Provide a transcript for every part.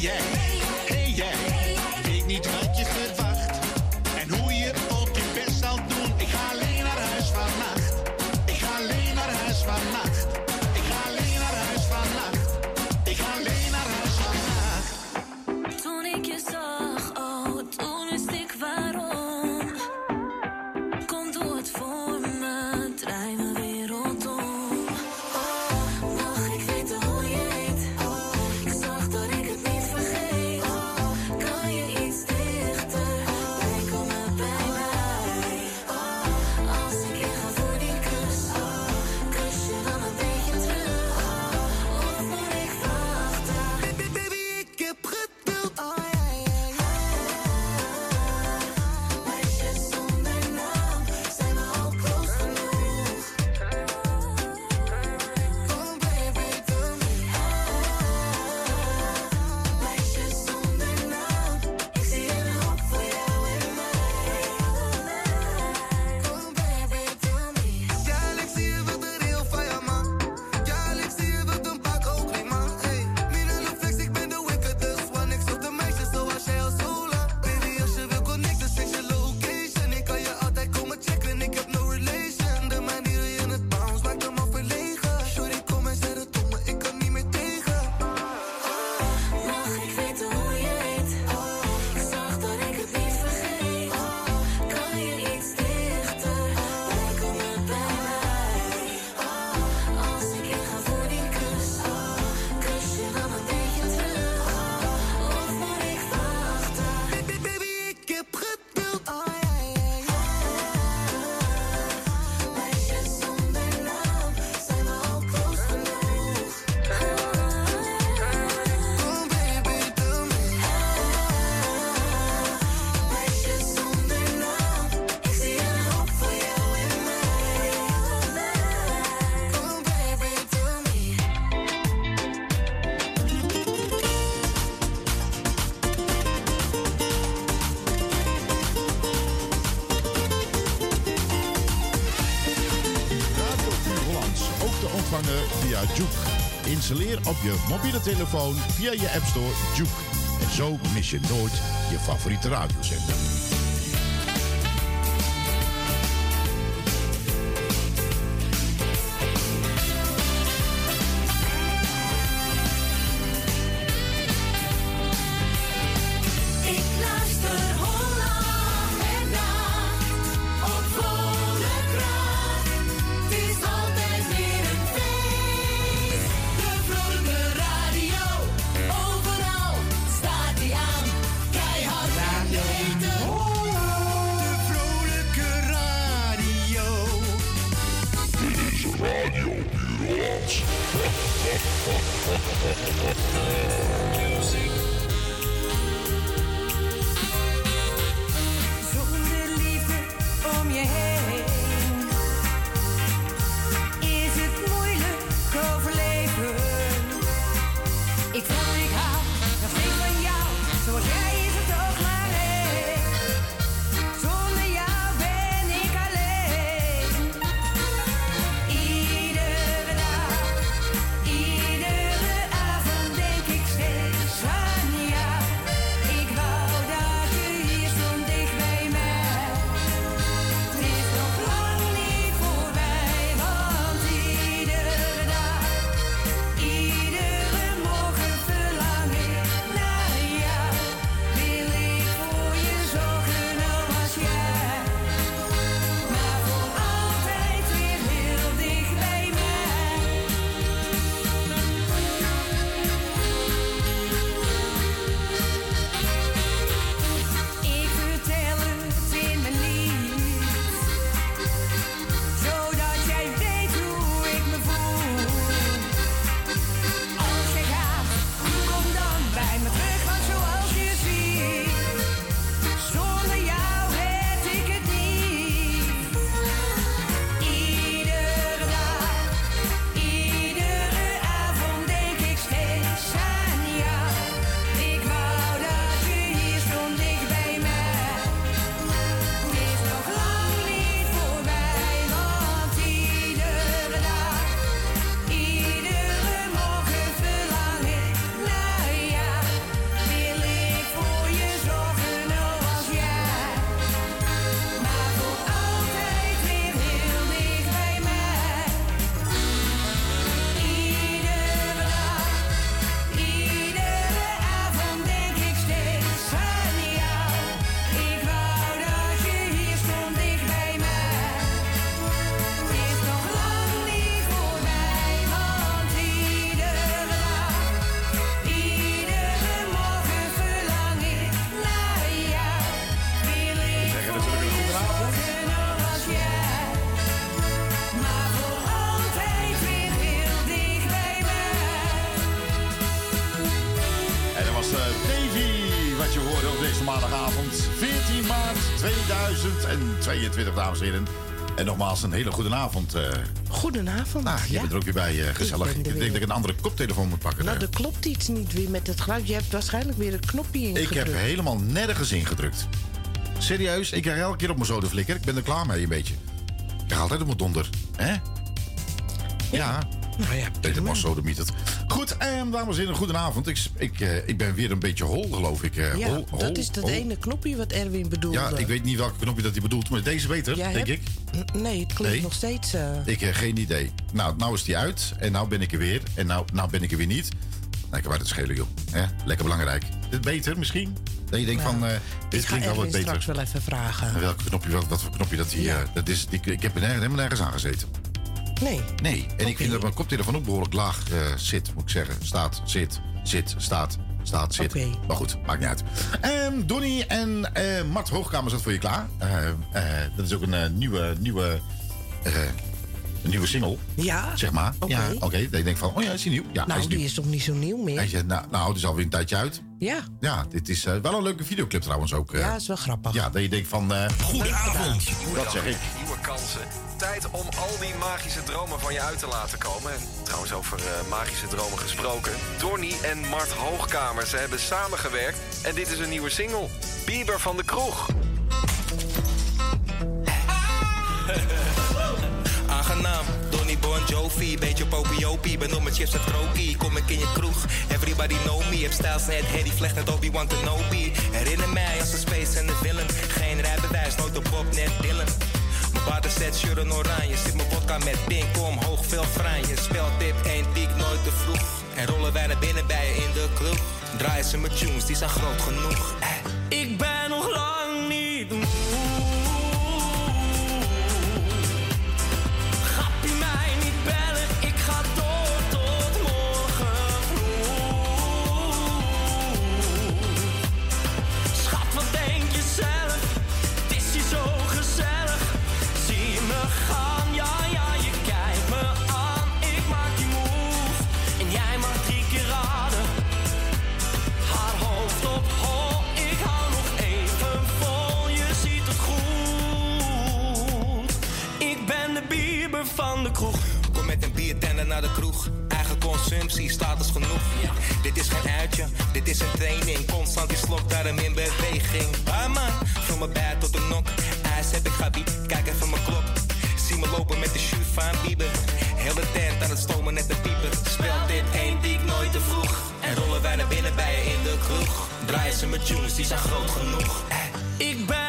yeah. Leer op je mobiele telefoon via je App Store Juke. En zo mis je nooit je favoriete radiozender. 2022, dames en heren. En nogmaals, een hele goede avond. eh. Goedenavond. Ah, je ja. bent er ook weer bij, eh, gezellig. Ik, denk dat ik een andere koptelefoon moet pakken. Nou, er klopt iets niet weer met het geluid. Je hebt waarschijnlijk weer een knopje ik ingedrukt. heb helemaal nergens ingedrukt. Serieus, ik krijg elke keer op mijn zodenflikker. Ik ben er klaar mee, een beetje. Ik krijg altijd op mijn donder. Hè? Ja. Nou ja, Peter prima. Mas sodemietert. En dames en heren, goedenavond. Ik, ik, eh, ik ben weer een beetje hol, geloof ik. eh, Ja, hol, hol, dat is hol. ene knopje wat Erwin bedoelde. Ja, ik weet niet welke knopje dat hij bedoelt, maar deze beter, Jij denk hebt- ik. Nee, het klinkt Nee. nog steeds... eh, Ik heb geen idee. Nou, nou is die uit en nou ben ik er weer. En nou, nou ben ik er weer niet. Lekker waar het schelen, joh. Lekker belangrijk. Is het beter misschien? Dat je denkt van, eh, dit ik ga klinkt wel wat beter. straks wel even vragen. En welke knopje, wat, wat voor knopje dat. Ja. eh, dat is, die, ik heb er nergens- helemaal nergens aan gezeten. Nee. Nee, en ik vind dat mijn koptelefoon ook behoorlijk laag eh, zit, moet ik zeggen. Staat, zit, zit, staat, staat, zit. Oké. Maar goed, maakt niet uit. Ehm Donnie en eh, Mart Hoogkamer zat voor je klaar. Eh, dat is ook een nieuwe, nieuwe, een nieuwe single, Ja? zeg maar. Oké. Ja, oké. Dat je denkt van, oh ja, is die nieuw? Ja, Nou, is die nieuw. is toch niet zo nieuw meer? Je, nou, nou, het is alweer een tijdje uit. Ja. Ja, dit is eh, wel een leuke videoclip trouwens ook. eh. Ja, is wel grappig. ja, dat je denkt van, eh, Goedenavond. dat zeg ik. Nieuwe kansen. Tijd om al die magische dromen van je uit te laten komen. En trouwens over eh, magische dromen gesproken. Donnie en Mart Hoogkamer, ze hebben samengewerkt. En dit is een nieuwe single. Bieber van de Kroeg. Jovi, beetje popiopie. Ben op mijn chips en krokie, kom ik in je kroeg. Everybody know me, heb stijls net Harry Vlecht net Obi-Wan Kenobi. Herinner mij als de space en de villain. Geen rijbewijs, nooit op Bob, net Dylan. Mijn water zet shirt en oranje, zit mijn vodka met pink omhoog, veel franje. Speltip 1, piek nooit te vroeg. En rollen wij naar binnen bij je in de club. Draaien ze mijn tunes, die zijn groot genoeg. De kroeg. Kom met een biertender naar de kroeg. Eigen consumptie, status genoeg. Ja, dit is geen uitje, dit is een training. Constant die slok, in beweging. Ah man, van mijn bij tot de nok. IJs heb ik gabi, kijk even mijn klok. Zie me lopen met de shoe van Bieber. Hele tent aan het stomen net de pieper. Spel dit één die nooit te vroeg. En rollen wij naar binnen bij je in de kroeg. Draaien ze met tunes, die zijn groot genoeg. Eh. Ik ben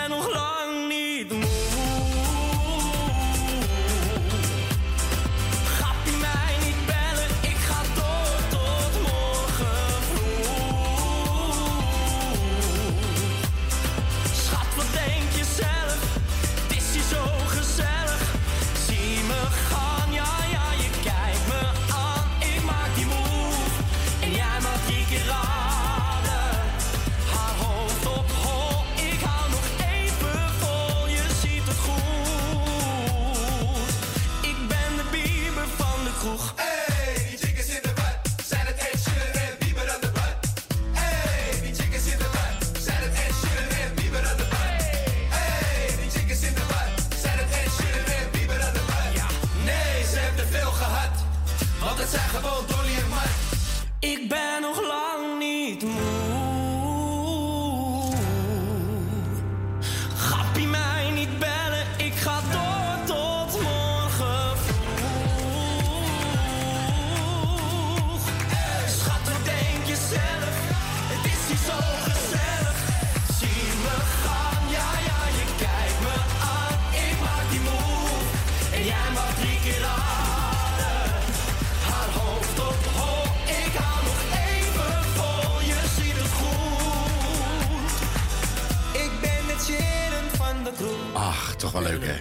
toch wel leuk, hè?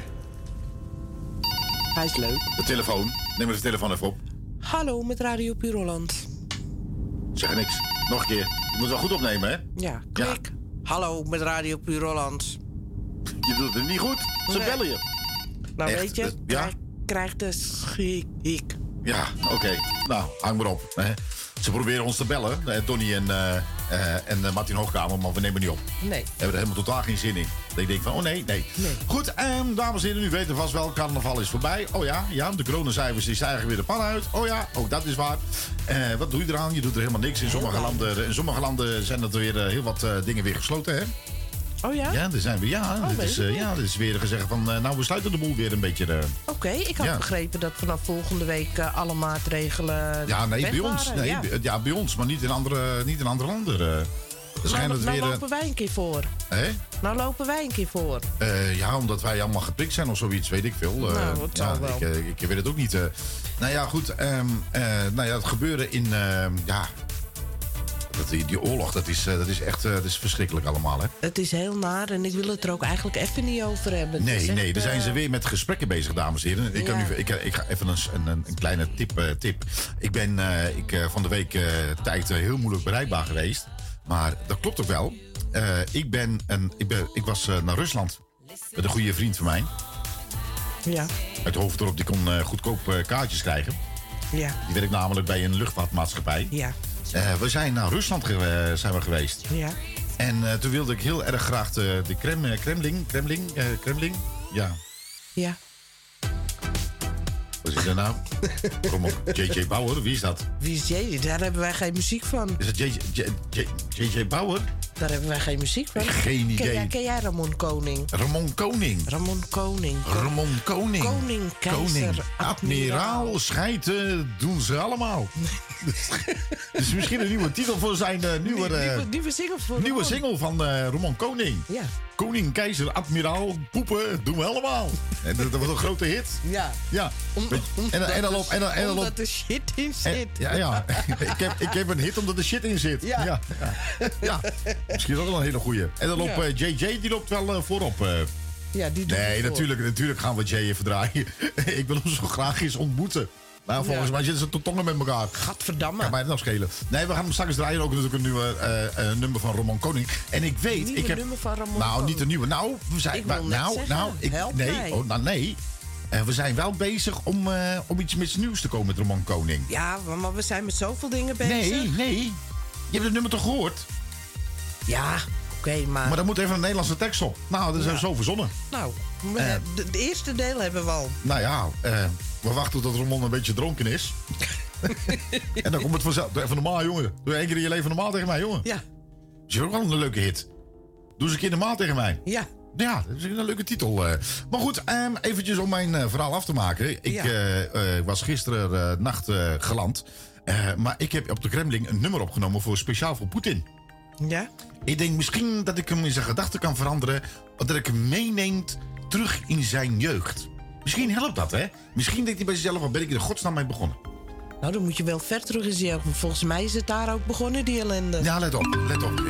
Hij is leuk. De telefoon. Neem maar de telefoon even op. Hallo, met Radio Puur Holland. Zeg niks. Nog een keer. Je moet wel goed opnemen, hè? Ja, klik. Hallo, met Radio Puur Holland. Je doet het niet goed. Ze Nee. bellen je. Nou, Echt, weet je, ja? krijg, krijg de schik. Ja, oké. Nou, hang maar op. Hè. Ze proberen ons te bellen, eh, Donny en, eh, eh, en eh, Martin Hoogkamer, maar we nemen niet op. Nee. We hebben er helemaal totaal geen zin in. Dat ik denk van, oh nee, nee. Nee. Goed, ehm, dames en heren, u weten vast wel, carnaval is voorbij. Oh ja, ja, de coronacijfers die stijgen weer de pan uit. Oh ja, ook dat is waar. Wat doe je eraan? Je doet er helemaal niks. In sommige, landen, in sommige landen zijn er weer heel wat dingen weer gesloten, hè? Oh ja? Ja, er zijn weer, ja. Oh, dit weet is, eh, ja, dit is weer gezegd van, eh, nou, we sluiten de boel weer een beetje. eh. Oké, ik had Ja. begrepen dat vanaf volgende week alle maatregelen. ja, nee, bij ons. waren. Nee, ja. bij- ja, bij ons, maar niet in andere, niet in andere landen. Nou, nou weer... lopen wij een keer voor. hè? Nou lopen wij een keer voor. Ja, omdat wij allemaal geprikt zijn of zoiets, weet ik veel. Eh, Nou, ja, wel. Ik, ik weet het ook niet. nou ja, goed. eh, nou ja, het gebeuren in... ehm, ja, dat, die, die oorlog, dat is, eh, dat is echt eh, dat is verschrikkelijk allemaal, hè? Het is heel naar en ik wil het er ook eigenlijk even niet over hebben. Nee, echt, nee, daar zijn eh, ze weer met gesprekken bezig, dames en heren. Ik, kan nu, ik, ik ga even een, een, een kleine tip, eh, tip. Ik ben eh, ik, eh, van de week eh, tijd eh, heel moeilijk bereikbaar geweest. Maar dat klopt ook wel. Eh, ik, ben een, ik, ben, ik was eh, naar Rusland met een goede vriend van mij. Ja, Uit Hoofddorp, die kon eh, goedkoop eh, kaartjes krijgen. ja, Die werkt namelijk bij een luchtvaartmaatschappij. ja, Eh, we zijn naar Rusland ge- zijn we geweest. ja. En eh, toen wilde ik heel erg graag de, de Krem, Kremlin, Kremlin, eh, Kremlin, ja, Ja, Wat is dat nou? Kom op, J.J. Bauer, wie is dat? wie is J? Daar hebben wij geen muziek van. Is het J.J. J.J. Bauer? Daar hebben wij geen muziek van. Geen Ken idee. jij, ken jij Ramon Koning? Ramon Koning. Ramon Koning. Ramon Koning. Koning, keizer, Koning. admiraal. Scheiten, doen ze allemaal. Is misschien een nieuwe titel voor zijn eh, nieuwe, nieuwe, eh, nieuwe single voor nieuwe single van eh Ramon Koning. Ja, Koning, keizer, admiraal, poepen, doen we allemaal. En dat, wordt een grote hit. ja. Ja. Om- en, en dan loopt... En dan, en dan Omdat er shit in zit. ja, ja. ik, heb, ik heb een hit omdat er shit in zit. Ja. Ja, ja. Ja. Misschien ook wel een hele goeie. En dan loopt Ja. eh, JJ, die loopt wel eh, voorop. eh. Ja, die doet Nee, voor. natuurlijk, natuurlijk gaan we Jay even draaien. ik wil hem zo graag eens ontmoeten. Maar volgens Ja. mij zitten ze tot tongen met elkaar. Gadverdamme. Kan mij het nou schelen. Nee, we gaan hem straks draaien. Ook natuurlijk een nieuwe eh, eh, nummer van Ramon Koning. En ik weet... Ik heb, nummer van Ramon Nou, niet een nieuwe. Nou, we zijn... Net nou, nou, ik, help nee, mij. oh, nou, nee. Eh, we zijn wel bezig om, om iets met nieuws te komen met Ramon Koning. Ja, maar we zijn met zoveel dingen bezig. Nee, nee. Je hebt het nummer toch gehoord? Ja, oké, maar... Maar daar moet even een Nederlandse tekst op. Nou, dat is Ja. zo verzonnen. Nou, hebben- de, de eerste deel hebben we al. Nou ja, eh, we wachten tot Ramon een beetje dronken is. en dan komt het vanzelf. Doe even normaal, jongen. Doe één keer in je leven normaal tegen mij, jongen. Ja, Is hier ook wel een leuke hit. Doe eens een keer normaal tegen mij. ja. Ja, dat is een leuke titel. eh. Maar goed, ehm, eventjes om mijn eh, verhaal af te maken. Ik Ja. eh, was gisteren nacht geland. Maar ik heb op de Kremlin een nummer opgenomen voor speciaal voor Poetin. Ja? Ik denk misschien dat ik hem in zijn gedachten kan veranderen. Dat ik hem meeneemt terug in zijn jeugd. Misschien helpt dat, hè? Misschien denkt hij bij zichzelf, waar ben ik in de godsnaam mee begonnen? Nou, dan moet je wel ver terug in jeugd. want Volgens mij is het daar ook begonnen, die ellende. Ja, let op, let op.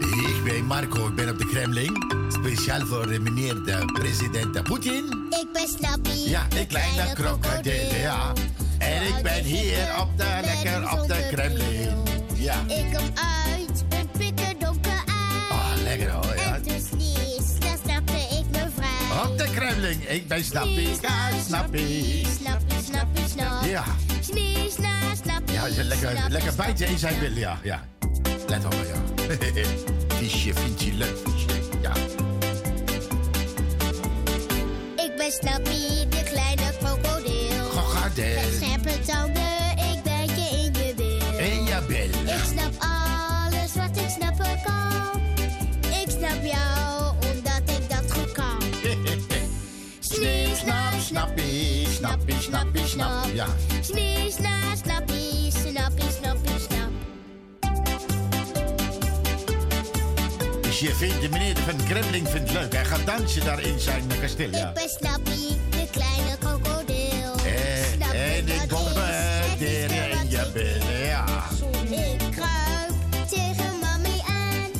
Ik ben Marco, ik ben op de Kremlin. Speciaal voor de meneer de president Poetin. Ik ben Snappy. Ja, een kleine krokodil, ja. En ik ben hier op de, lekker op de Kremlin. Ja. Ik kom uit een pikken donker ei. Ah, lekker hoor, vrij. Op de Kremlin, ik ben Snappy, ja, Snappy. Snappy, snappy, snap. Ja. Snie, sna, snappy. Ja, je lekker, lekker bijten in zijn wil, ja. ja. Let op, ja. Vind je leuk, visje. Ja. Ik ben Snappy, de kleine krokodil. Krokodil. Met scherpe tanden, snappie, snappie, snappie, snap. Ja. Snie, sna, snappie, snappie, snappie, snap. Dus je vindt, de meneer van Kremlin vindt leuk. Hij gaat dansen daar in zijn kasteel, ja. Ik ben Snappy, de kleine krokodil. Je en ik kom er in je billen, ja. Ik kruip tegen mami aan.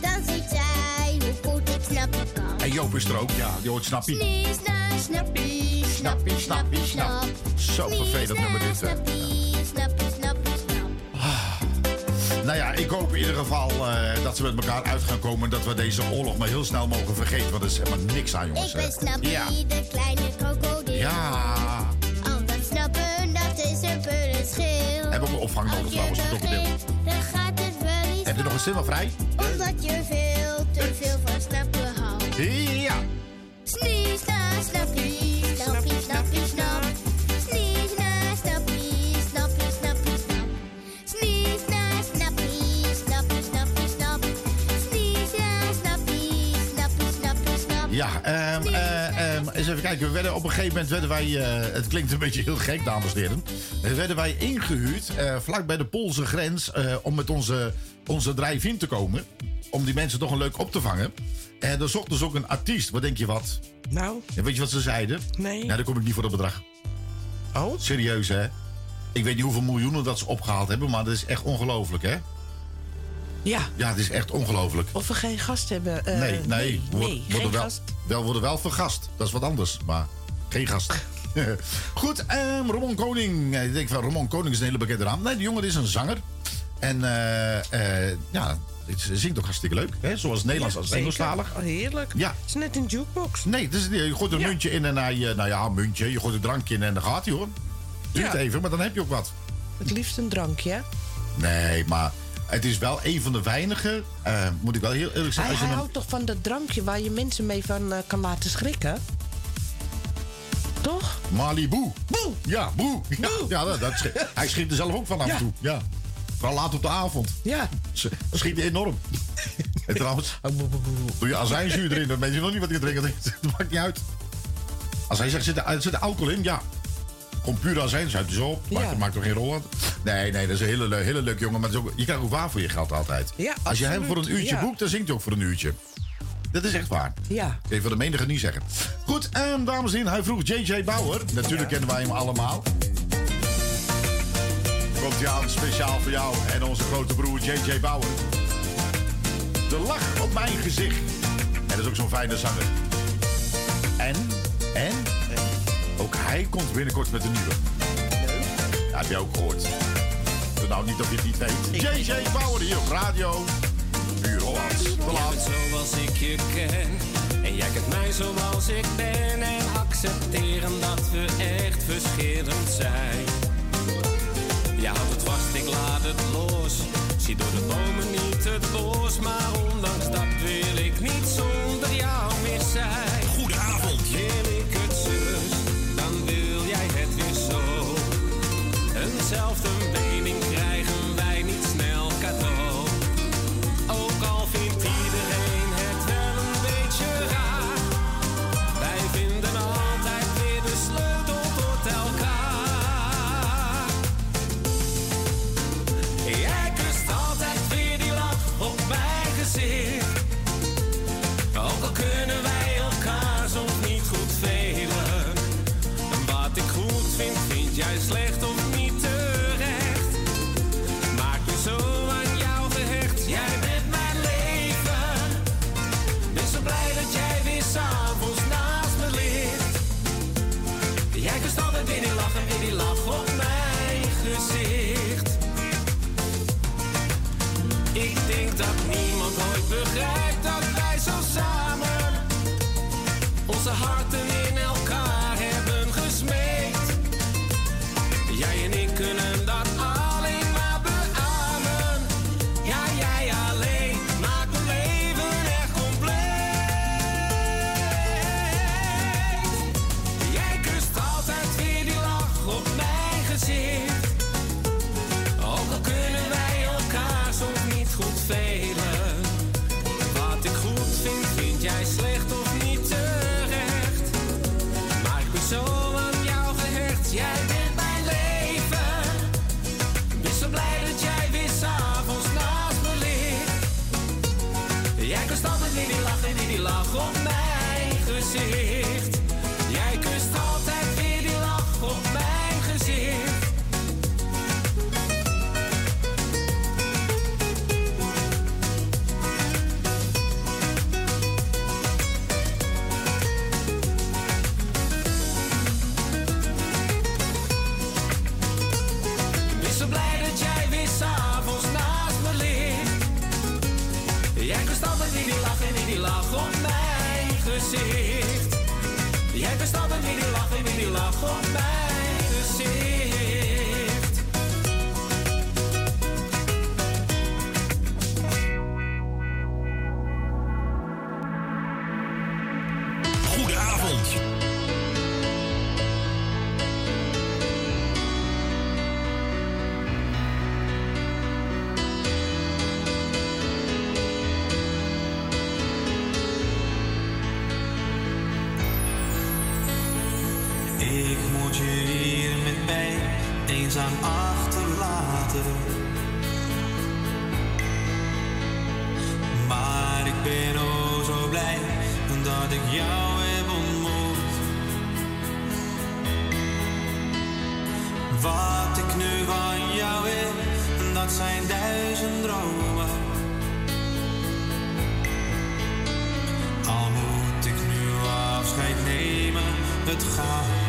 Dan ziet zij hoe goed ik snappen kan. En Joop is er ook, ja. Die hoort Snappie. Snie, sna, snappie, Snappie, snappie, snap. Zo vervelend nummer dit. Snappie, snappie, snappie, snap. Nou ja, ik hoop in ieder geval eh, dat ze met elkaar uit gaan komen. En dat we deze oorlog maar heel snel mogen vergeten. Want er is helemaal niks aan, jongens. Ik ben hè. Snappy, Ja. de kleine krokodil. Ja. Al dat snappen En dat is een peulenschil. Hebben we ook opvang nodig trouwens, krokodil. dan gaat het wel iets Heb je nog een stil vrij? Omdat je veel te veel van snappen houdt. Ja. Snappie, snappie, Ja, ehm, eh, ehm, eens even kijken. We werden op een gegeven moment werden wij, eh, het klinkt een beetje heel gek, dames en heren. Werden wij ingehuurd eh, vlak bij de Poolse grens om met onze, onze drive-in te komen. Om die mensen toch een leuk op te vangen. En er zocht dus ook een artiest. Wat denk je wat? Nou, En weet je wat ze zeiden? Nee. Ja, daar kom ik niet voor dat bedrag. oh, Serieus, hè? Ik weet niet hoeveel miljoenen dat ze opgehaald hebben, maar dat is echt ongelooflijk, hè? Ja. Ja, het is echt ongelooflijk. Of we geen gast hebben. eh, nee, nee, nee, we worden- nee, worden geen wel, gast. wel, worden wel vergast. Dat is wat anders, maar geen gast. Goed, ehm Ramon Koning. Ik denk van Ramon Koning is een hele bekende naam. Nee, die jongen is een zanger. En eh, eh, ja, het zingt ook hartstikke leuk. Hè? Zoals Nederlands als Zeker. Engelstalig. Oh, heerlijk. Ja. Het is net een jukebox. Nee, dus, je gooit een Ja. muntje in en hij, nou ja, een muntje. Je gooit een drankje in en dan gaat hij hoor. Duurt Ja. even, maar dan heb je ook wat. Het liefst een drankje. Nee, maar het is wel een van de weinige, eh, moet ik wel heel eerlijk Hij, zeggen. Als je hij houdt toch van dat drankje waar je mensen mee van eh, kan laten schrikken? Toch? Malibu. Boe! Ja, boe. Ja, Boe. ja dat, dat hij schiet er zelf ook van af en Ja. toe. Ja. Vooral laat op de avond. Ja. Schiet enorm. en trouwens, doe je azijnzuur erin, dan weet je nog niet wat je drinkt. Dat maakt niet uit. Als hij zegt, zit er zit er alcohol in? Ja. Gewoon puur azijn, zuipt zo op. Maakt, Ja. maakt toch geen rol uit? Nee, nee, dat is een hele, le- hele leuke jongen. Maar ook, je krijgt ook waar voor je geld altijd. Ja, Als je hem voor een uurtje ja. boekt, dan zingt hij ook voor een uurtje. Dat is echt waar. Ja. Even voor de menige niet zeggen. Goed, en dames en heren, hij vroeg J.J. Bauer. Natuurlijk kennen wij hem allemaal. Komt hij aan, speciaal voor jou en onze grote broer J.J. Bauer. De lach op mijn gezicht. En dat is ook zo'n fijne zanger. En, en, hij komt binnenkort met een nieuwe. Ja, heb je ook gehoord. Doe nou niet of je het niet weet. J.J. Bauer hier op radio. Puur Hollands. Te laat. zoals ik je ken. En jij kent mij zoals ik ben. En accepteren dat we echt verschillend zijn. Je houdt het vast, ik laat het los. Zie door de bomen niet het bos. Maar ondanks dat wil ik niet zonder jou meer zijn. hetzelfde gezicht. Jij de train.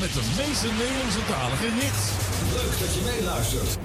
met de meeste Nederlandse talige hits. Leuk dat je meeluistert.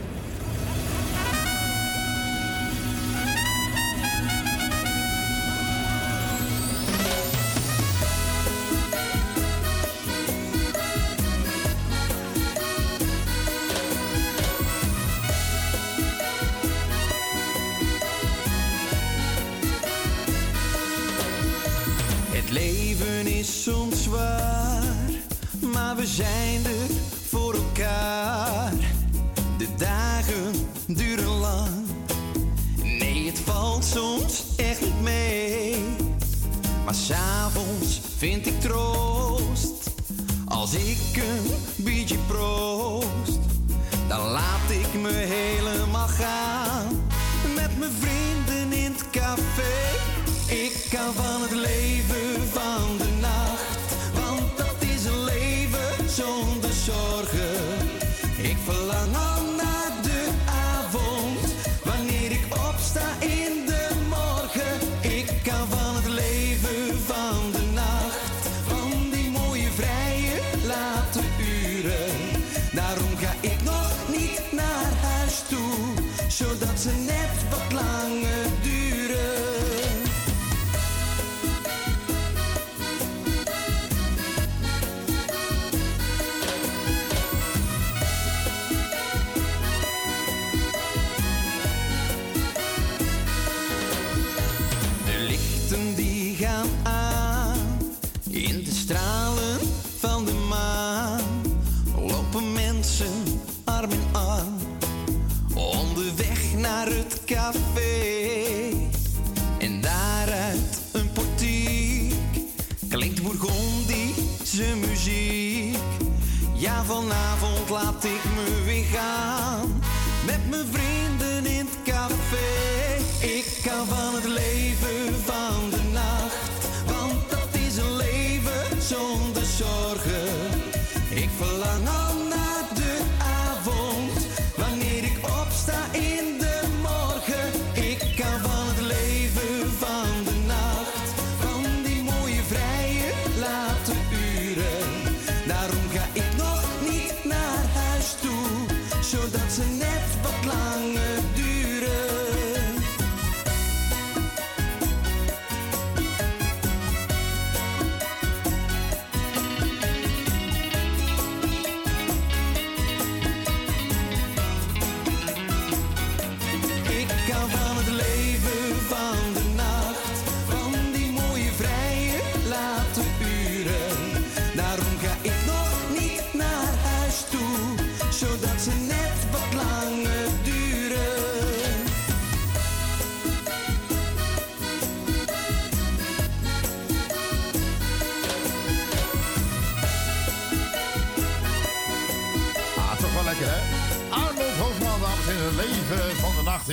een proost. Dan laat ik me helemaal gaan. Met mijn vrienden in het café. Ik kan van het leven.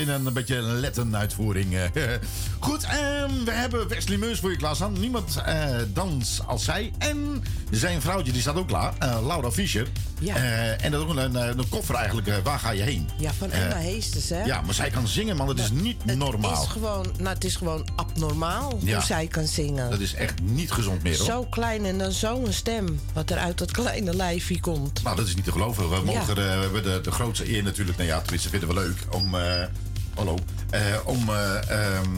In een beetje een Letten-uitvoering. eh. Goed, ehm, we hebben Wesley Meus voor je klaarstaan. Niemand eh, dans als zij. En zijn vrouwtje, die staat ook klaar. eh, Laura Fischer. Ja. En dat is ook een, een, een koffer eigenlijk. waar ga je heen? Ja, van Emma Heesters, hè? Ja, maar zij kan zingen, man. Dat is niet normaal. Het is gewoon, nou, het is gewoon abnormaal Ja. hoe zij kan zingen. Dat is echt niet gezond meer, hoor. Zo klein en dan zo'n stem. Wat er uit dat kleine lijfje komt. Nou, dat is niet te geloven. We, mogen er, we hebben de, de grootste eer natuurlijk. Nou ja, tenminste vinden we leuk om... hallo. eh, om, eh, ehm,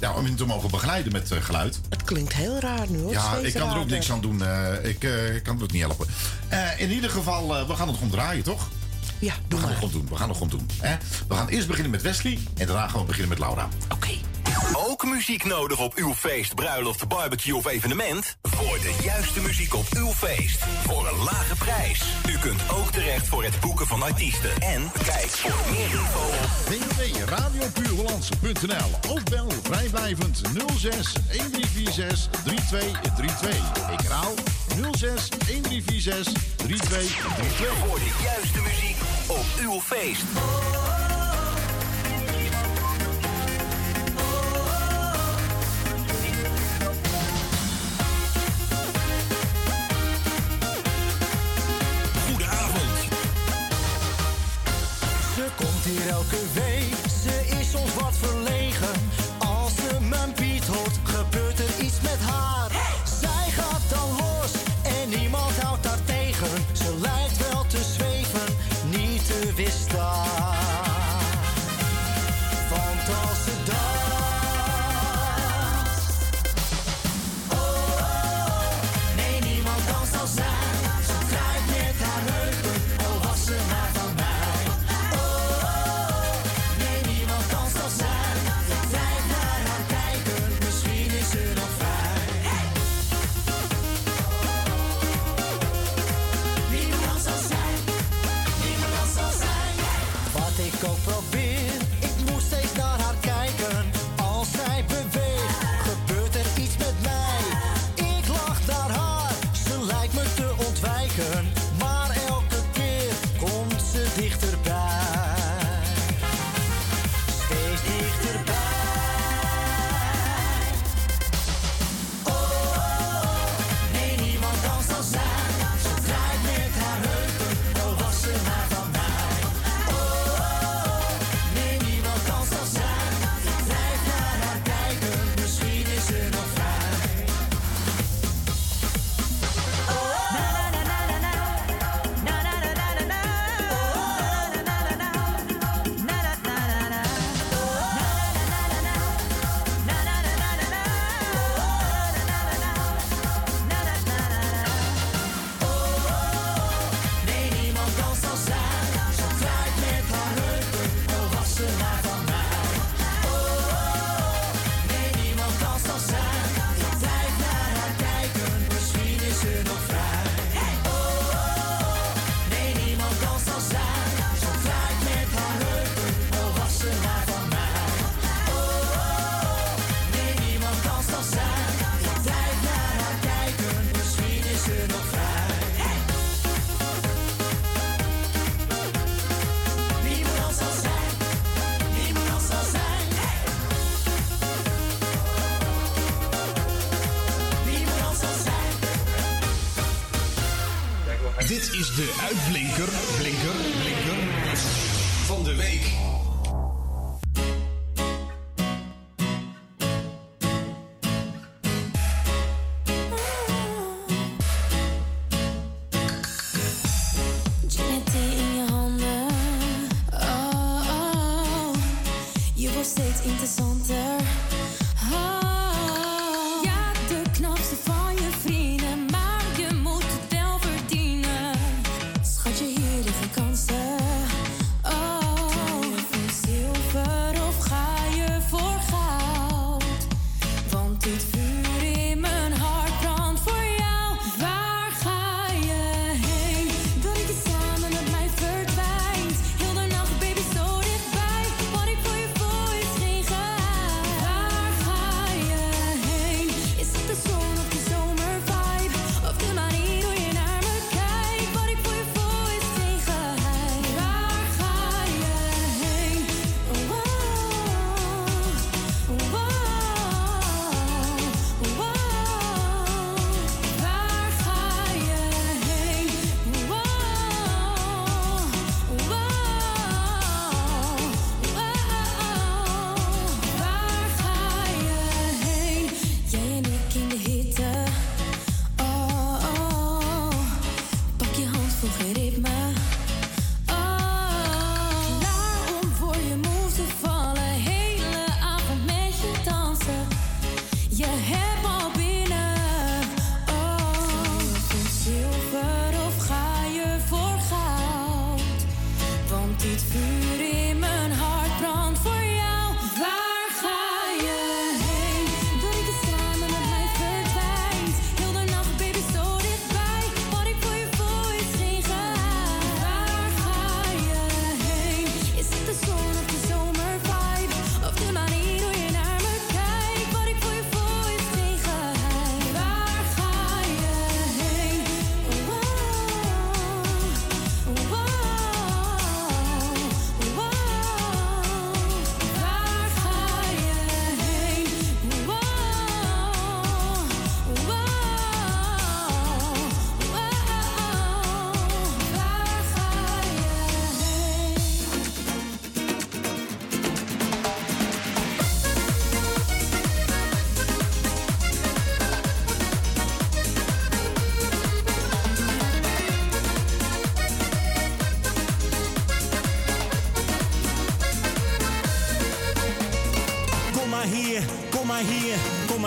ja, om hem te mogen begeleiden met eh, geluid. Het klinkt heel raar nu, hoor. Ja, ik kan er ook niks aan doen. eh, ik eh, kan het ook niet helpen. Eh, in ieder geval, eh, we gaan het gewoon draaien, toch? Ja, we gaan het gewoon doen. We gaan het gewoon doen. Hè? We gaan eerst beginnen met Wesley en daarna gaan we beginnen met Laura. Oké. Ook muziek nodig op uw feest, bruiloft, barbecue of evenement? Voor de juiste muziek op uw feest. Voor een lage prijs. U kunt ook terecht voor het boeken van artiesten. En kijk voor meer info op www.radiopuurhollandse.nl Ook bel vrijblijvend 06 1346 3232. Ik herhaal 06 1346 3232. Voor de juiste muziek op uw feest.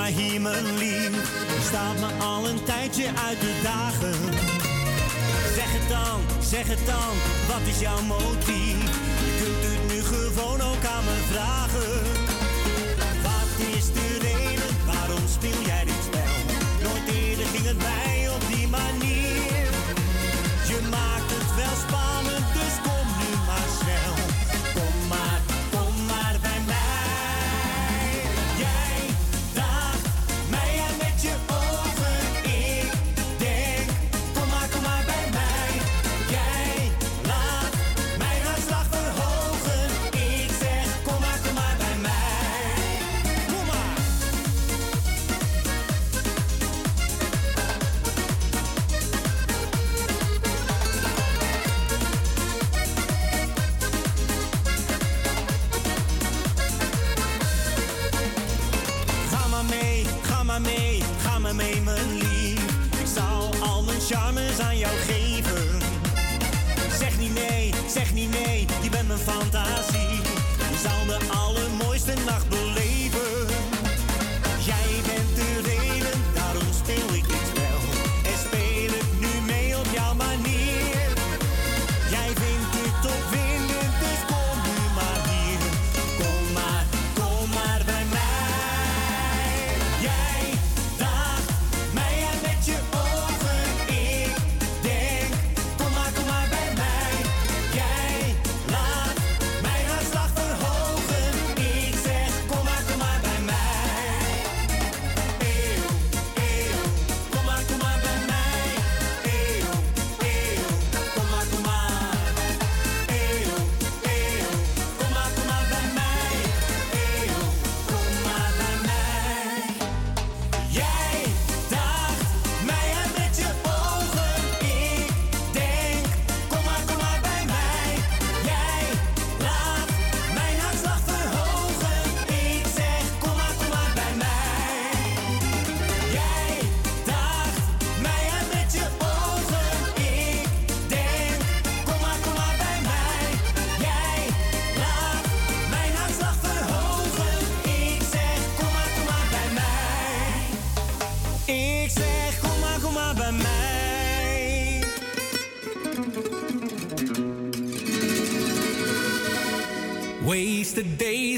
maar hier mijn lief, staat me al een tijdje uit de dagen. Zeg het dan, zeg het dan, wat is jouw motief? Je kunt het nu gewoon ook aan me vragen.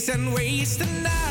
and wasting night.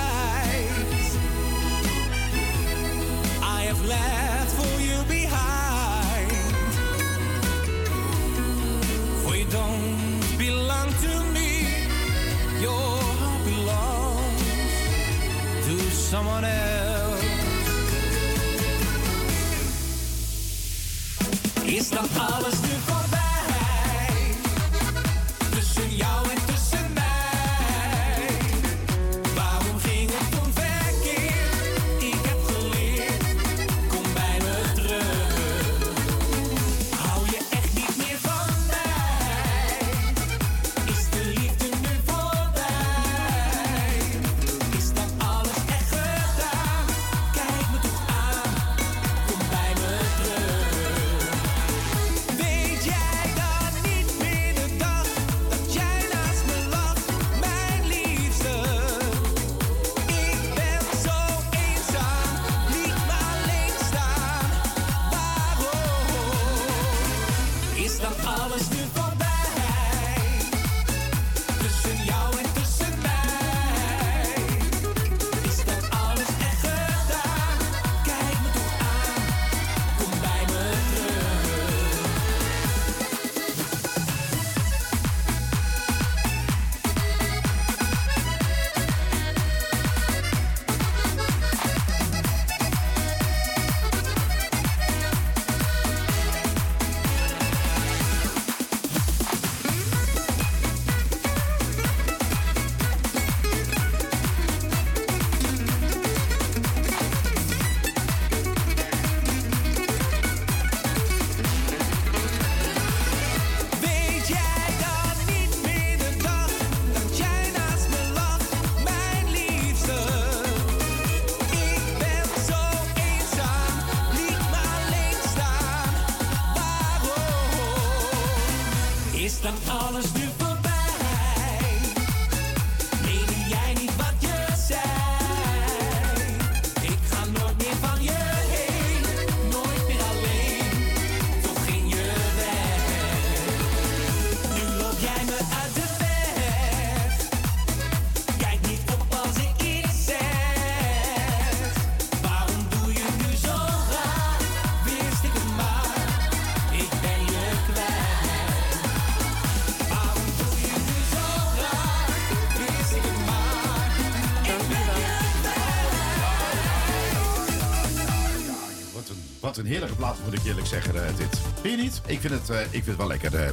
Heerlijke plaat, moet ik eerlijk zeggen, eh, dit. Vind je niet? Ik vind het, eh, ik vind het wel lekker. eh.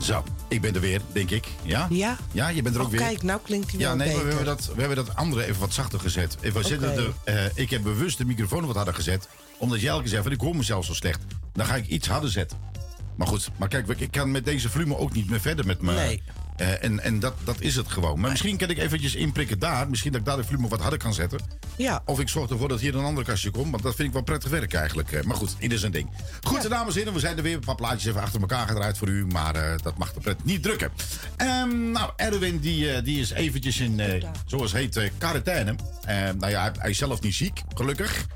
zo, ik ben er weer, denk ik. Ja? Ja. Ja, je bent er ook Oh, weer. kijk, nou klinkt hij Ja, wel nee, maar we beter. hebben, dat, we hebben dat andere even wat zachter gezet. We zetten Oké. de, ik heb bewust de microfoon wat harder gezet. Omdat jij elke keer zegt van ik hoor mezelf zo slecht. Dan ga ik iets harder zetten. Maar goed, maar kijk, ik kan met deze volume ook niet meer verder met me. Nee. Eh, en en dat, dat is het gewoon. Maar misschien kan ik eventjes inprikken daar. Misschien dat ik daar de volume wat harder kan zetten. Ja. Of ik zorg ervoor dat hier een ander kastje komt. Want dat vind ik wel prettig werk eigenlijk. Eh, Maar goed, ieder zijn ding. Goed, dames en heren, we zijn er weer. Een paar plaatjes even achter elkaar gedraaid voor u. Maar eh, dat mag de pret niet drukken. Ehm, nou, Erwin die, die is eventjes in, zoals heet, quarantaine. Ehm, nou ja, hij, hij is zelf niet ziek, gelukkig.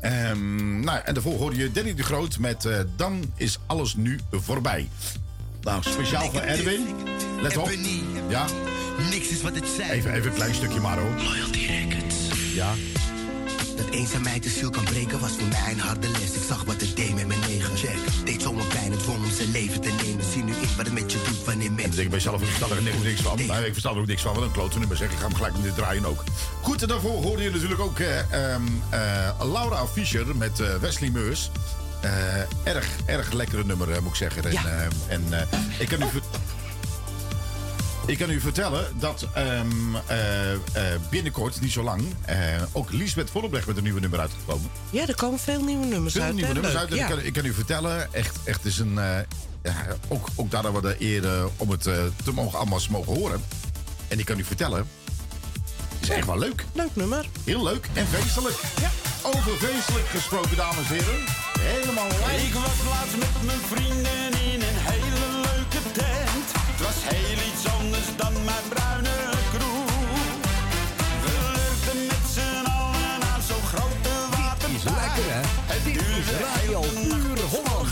Ehm, nou, en daarvoor hoorde je Danny de Groot met Dan is alles nu voorbij. Nou, speciaal voor Erwin. Let op. Ja. Niks is wat het zijn. Even, even een klein stukje maar hoor. Loyalty Records. Ja. Dat eenzaamheid de ziel kan breken was voor mij een harde les. Ik zag wat het deed met mijn negen. Check. Deed zomaar pijn, het dwong om zijn leven te nemen. Zie nu in wat het met je doet wanneer mensen... ik bij jezelf, ik versta er niks, niks van. Nou, ik versta er ook niks van, wat een klote nummer zeg. Ik ga hem gelijk met dit draaien ook. Goed, en daarvoor hoorde je natuurlijk ook eh, ehm, eh, Laura Fischer met eh, Wesley Meurs. Eh, erg, erg lekkere nummer, eh, moet ik zeggen. En, eh, en ik kan u... Ik kan u vertellen dat ehm, eh, eh, binnenkort, niet zo lang, ook Lisbeth Vollebrecht met een nieuwe nummer uitgekomen. Ja, er komen veel nieuwe nummers Veel uit. nieuwe hè? nummers Leuk, uit. Ja. ik, kan, ik kan u vertellen, echt, echt is een. ja, ook, ook daar hebben we de eer om het te mogen allemaal mogen horen. En ik kan u vertellen, het is echt wel leuk. Leuk nummer. Heel leuk en feestelijk. Ja. Over feestelijk gesproken, dames en heren. Helemaal leuk. Ik was laatst met mijn vrienden in een hele leuke tent. Het was heel iets anders dan mijn bruine kroeg. We lurkten met z'n allen aan zo'n grote waterpijp. is lekker, hè? Het Dit is Radio Puur Holland.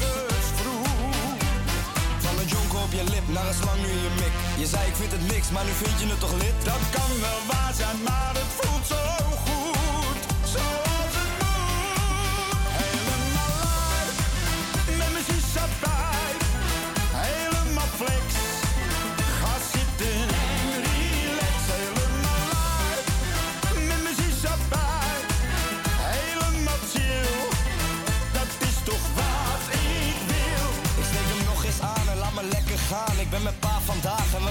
Van een jonk op je lip, naar een slang nu in je mik. Je zei ik vind het niks, maar nu vind je het toch lid? Dat kan wel waar zijn, maar het voelt zo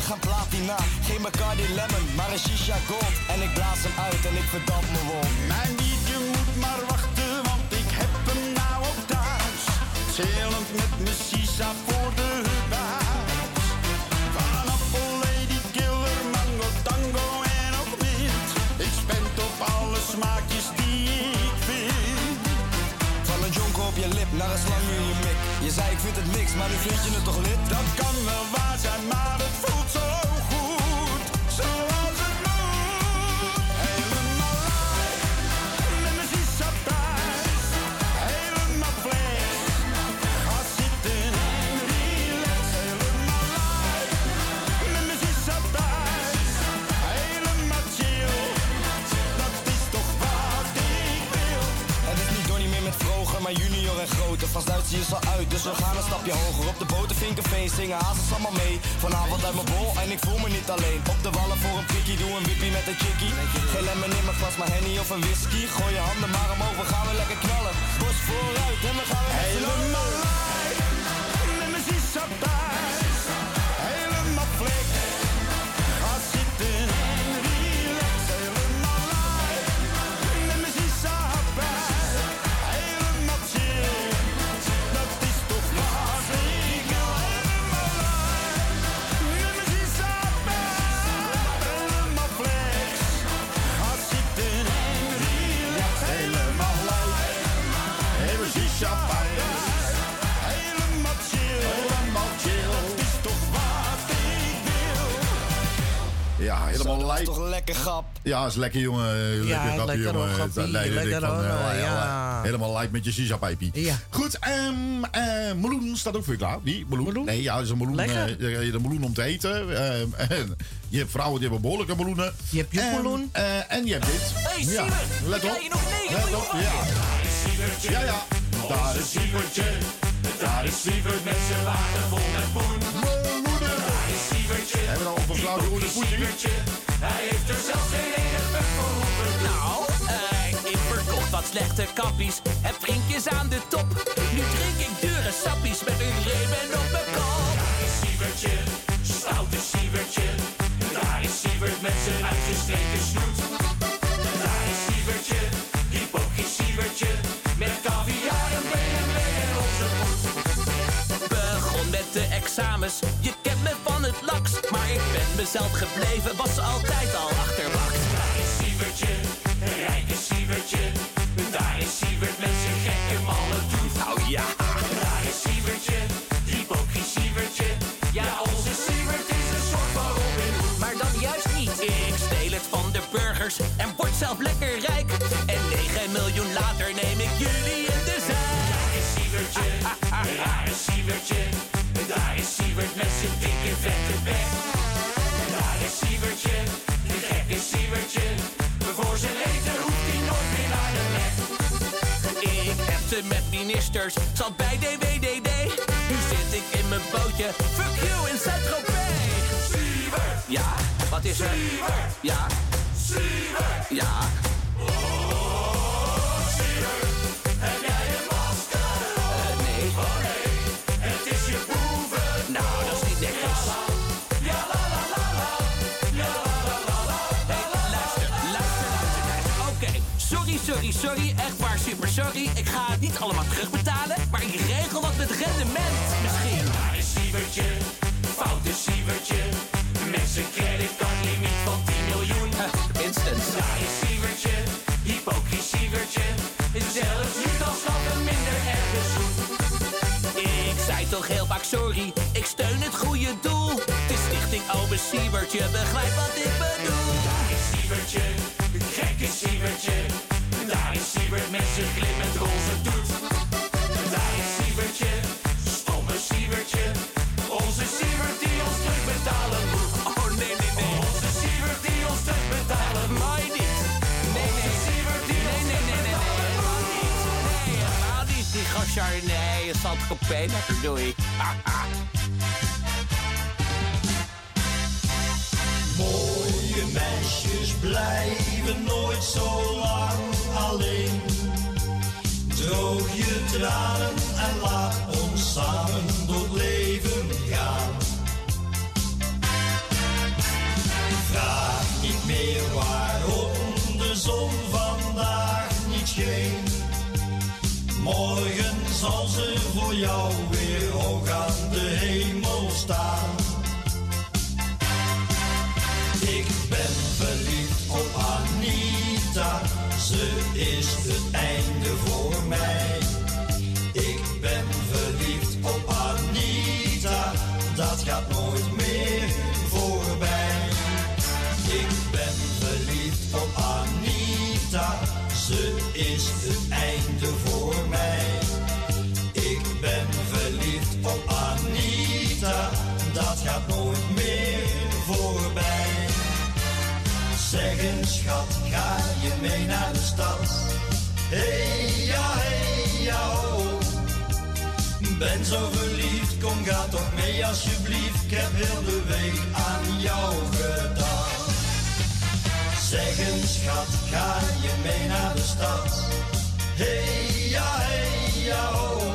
gaan platina. Geen Bacardi Lemon, maar een shisha gold. En ik blaas hem uit en ik verdamp me wond. Mijn liedje moet maar wachten, want ik heb hem nou ook thuis. Chillend met mijn shisha voor de je lip naar slang in je. Je zei ik vind het niks, maar nu vind je het toch lid? Dat kan wel waar zijn, maar het voelt zo goed. Zoals het moet. Helemaal uit. Met mijn shisha thuis. Helemaal flex. Ga zitten en relax. Helemaal uit. Met mijn shisha thuis. Helemaal chill. Dat is toch wat ik wil. Het is niet Donnie meer met vroger, maar junior en groter. Duits uit, dus we gaan een stapje hoger. Op de boten Vinkerveen zingen hazes allemaal mee. Vanavond uit mijn bol en ik voel me niet alleen. Op de wallen voor een prikkie, doe een wippie met een chickie. Geen lemon in mijn glas, maar henny of een whisky. Gooi je handen maar omhoog, we gaan weer lekker knallen. Bos vooruit en we gaan weer Helemaal helemaal lijp. toch lekker grap. Ja, is lekker jongen. Lekker Ja, grapje, lekker hoor, jongen. grappie. Dat leidde Lekker ik van, hoor, eh, ja. Helemaal lijp met je shisha-pijpie. Ja. Goed, ehm eh meloen staat ook voor je klaar. Wie? Meloen? Nee, ja, dat is een meloen. Eh, de meloen om te eten. Ehm, en je hebt vrouwen die hebben behoorlijke meloenen. Je hebt joekmeloen. En, eh, en je hebt dit. Hey, ja. Let op. krijg je nog negen Let op, ja. Ja, ja. Daar is Sievertje. Daar is Sievert met zijn wagen vol met poen. Verklaard hoe de poetje? Hij heeft er zelfs geen ene Nou, eh, ik verkocht wat slechte kappies en drinkjes aan de top. Nu drink ik dure sappies met een remen op mijn kop. Daar is Sievertje, stoute Sievertje. Daar is Sievert met zijn uitgestreken snoet. Daar is Sievertje, hypocriet Sievertje. Met caviar en BMW en onze voet. Begon met de examens, je mezelf gebleven, was altijd al achterwacht. Met ministers, zat bij DWDD. Nu zit ik in mijn bootje, fuck you in Saint-Tropez. Ja, wat is er? Sievert! Ja. Sievert! Ja. je begrijpt wat ik bedoel. Daar is Siebertje, gekke Siebertje. Daar is Siebert met zijn glimmend roze toet. Daar is Siebertje, stomme Siebertje. Onze Siebert die ons druk betalen. Oh nee, nee, nee. Onze Siebert die ons terug betalen moet. Mij niet. Nee, nee. Siebert die nee, nee, nee, nee, nee, nee. Nee, helemaal niet. Die gastjar in de heien zat blijven nooit zo lang alleen. Droog je tranen en laat ons samen door het leven gaan. Vraag niet meer waarom de zon vandaag niet scheen. Morgen zal ze voor jou weer Eens schat, ga je mee naar de stad? Hey ja, hey ja, ho. Ben zo verliefd, kom ga toch mee alsjeblieft. Ik heb heel de week aan jou gedacht. Zeg eens schat, ga je mee naar de stad? Hey ja, hey ja, ho.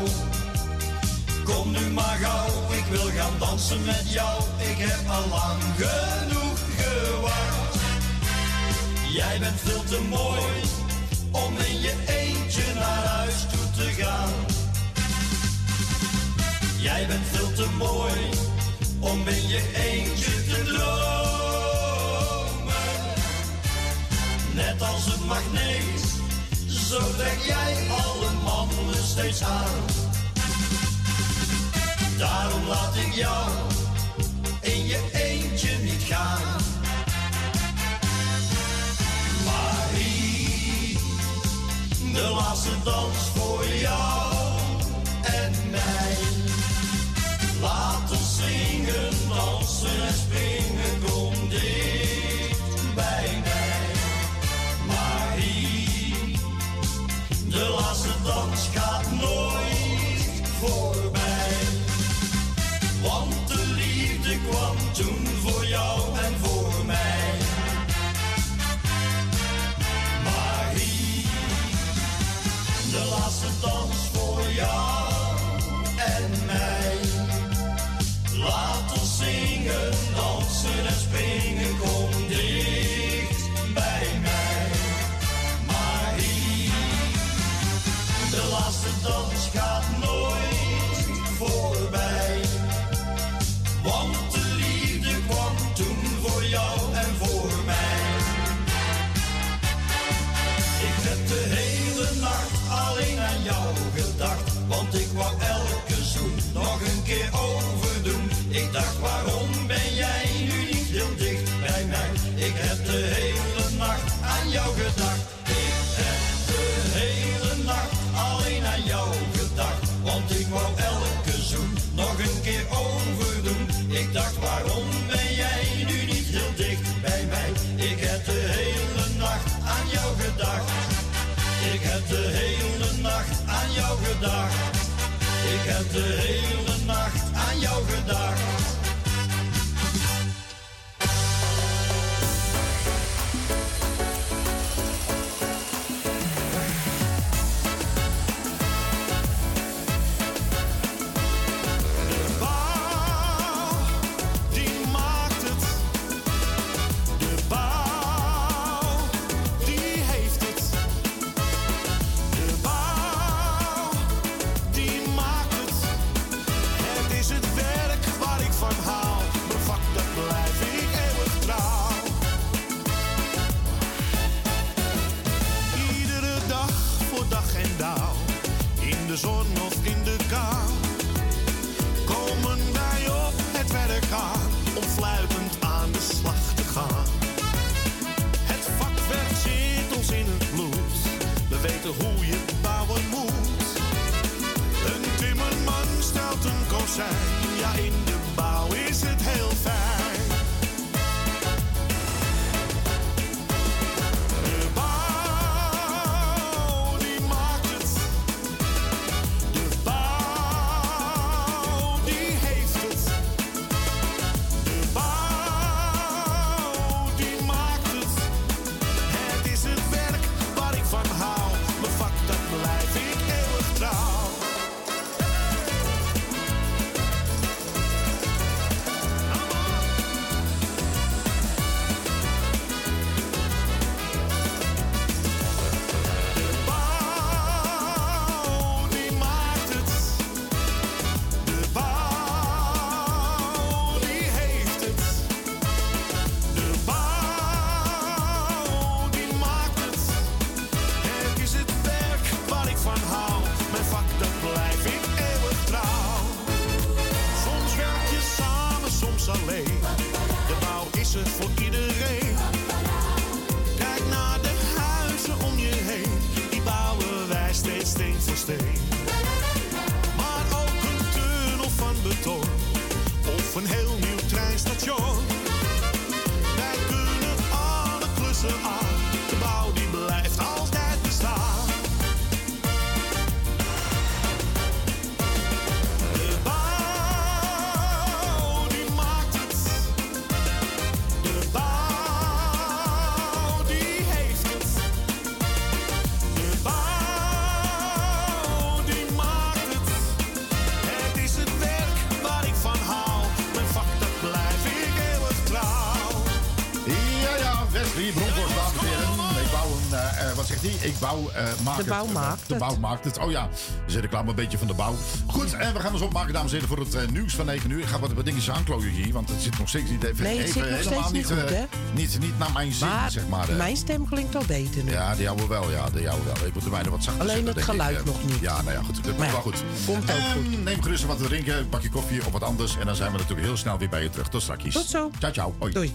Kom nu maar gauw, ik wil gaan dansen met jou. Ik heb al lang genoeg gewacht. Jij bent veel te mooi om in je eentje naar huis toe te gaan. Jij bent veel te mooi om in je eentje te dromen. Net als een magneet, zo trek jij alle mannen steeds aan. Daarom laat ik jou in je eentje niet gaan. De laatste dans voor jou en mij. Laten zingen, dansen en springen, kom dicht bij mij. Marie, de waarom ben jij nu niet heel dicht bij mij? Ik heb de hele nacht aan jou gedacht. Ik heb de hele nacht alleen aan jou gedacht. Want ik wou elke zoen nog een keer overdoen. Ik dacht, waarom ben jij nu niet heel dicht bij mij? Ik heb de hele nacht aan jou gedacht. Ik heb de hele nacht aan jou gedacht. Ik heb de hele nacht aan jou gedacht. Drie Bronkhorst, dames en heren. Ik bouw eh, eh, wat zegt hij? Ik bouw, eh, maak de bouw maakt De bouw het. maakt het. Oh ja, ze zitten een beetje van de bouw. Goed, en we gaan ons opmaken, dames en heren, voor het nieuws van 9 uur. Ik ga wat, wat dingetjes aanklooien hier, want het zit nog steeds niet even... Nee, het even, zit nog helemaal niet, goed. Niet, niet naar mijn zin, zeg maar. mijn stem klinkt al beter nu. Ja, die jouwe wel, ja, die jouwe wel. Ik moet er bijna wat zachter Alleen het geluid nog niet. Ja, nou ja, goed. Dat maar wel goed. Komt ook ehm, goed. Neem gerust wat te drinken, pak je koffie of wat anders. En dan zijn we natuurlijk heel snel weer bij je terug. Tot straks. Tot zo. Ciao, ciao. Doei.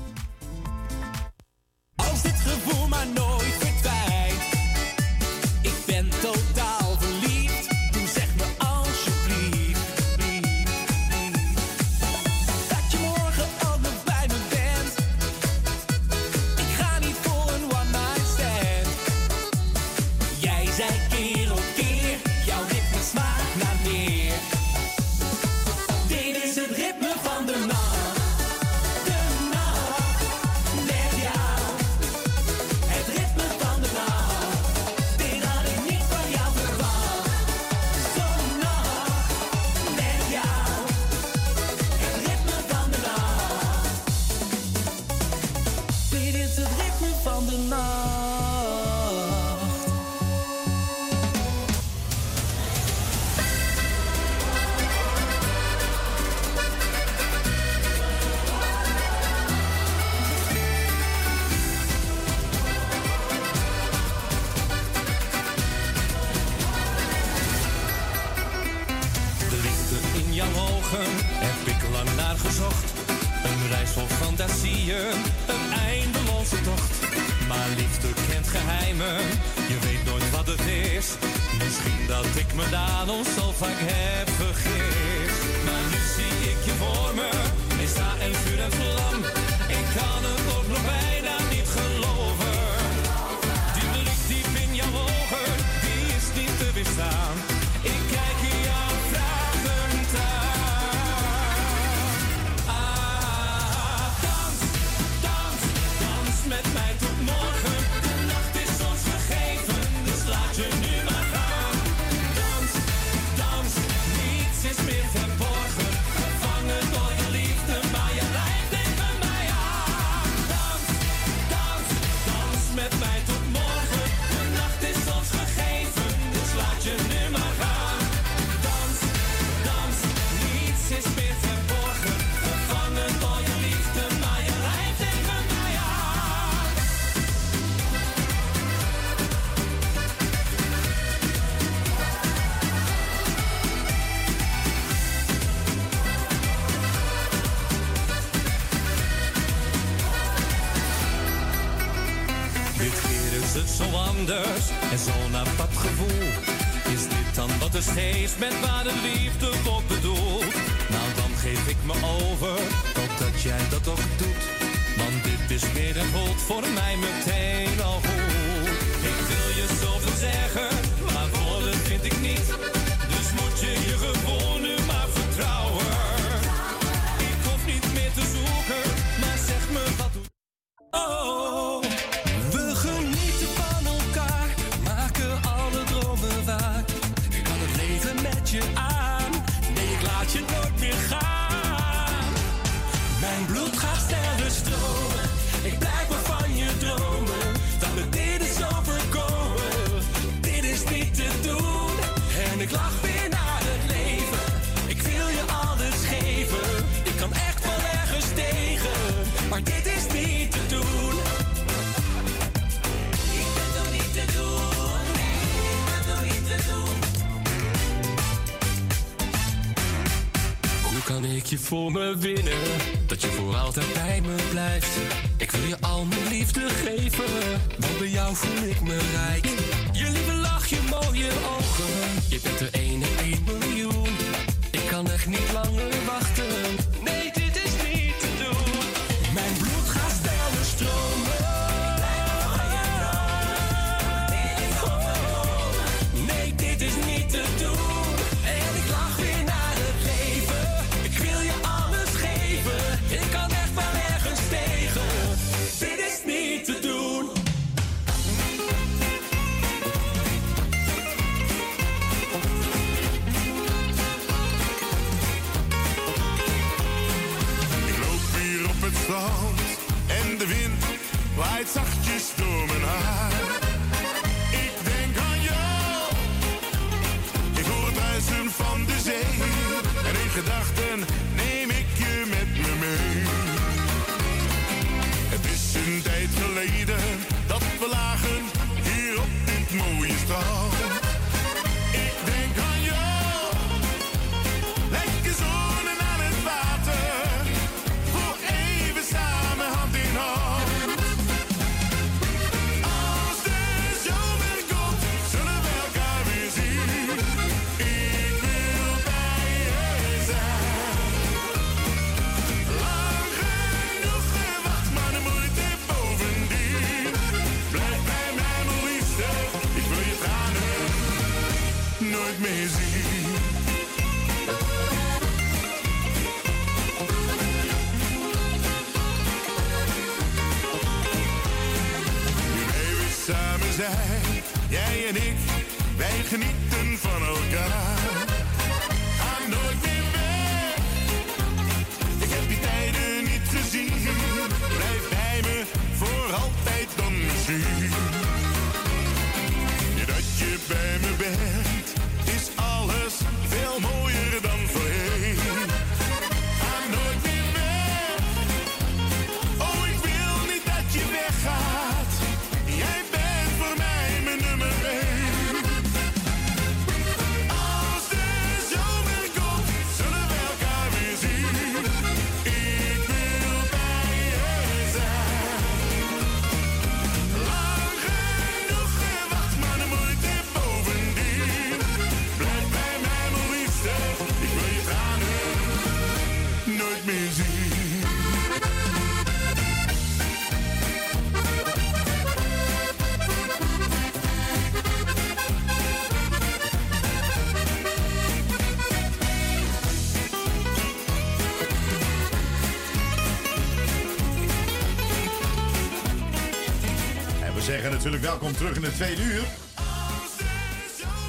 zeggen natuurlijk welkom terug in het tweede uur.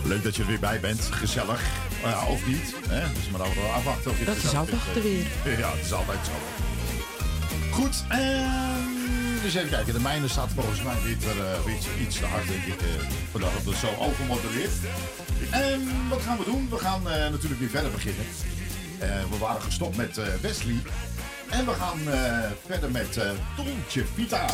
Leuk dat je er weer bij bent. Gezellig. Ja, of niet. Hè? Dus maar dan afwachten of je Dat is afwachten weer. Ja, het is altijd zo. Goed. Uh, dus even kijken. De mijne staat volgens mij weer, uh, iets, te hard, denk ik. Uh, vandaag op zo overmodereerd. En wat gaan we doen? We gaan eh, natuurlijk weer verder beginnen. we waren gestopt met Wesley. En we gaan verder met Tontje Pita.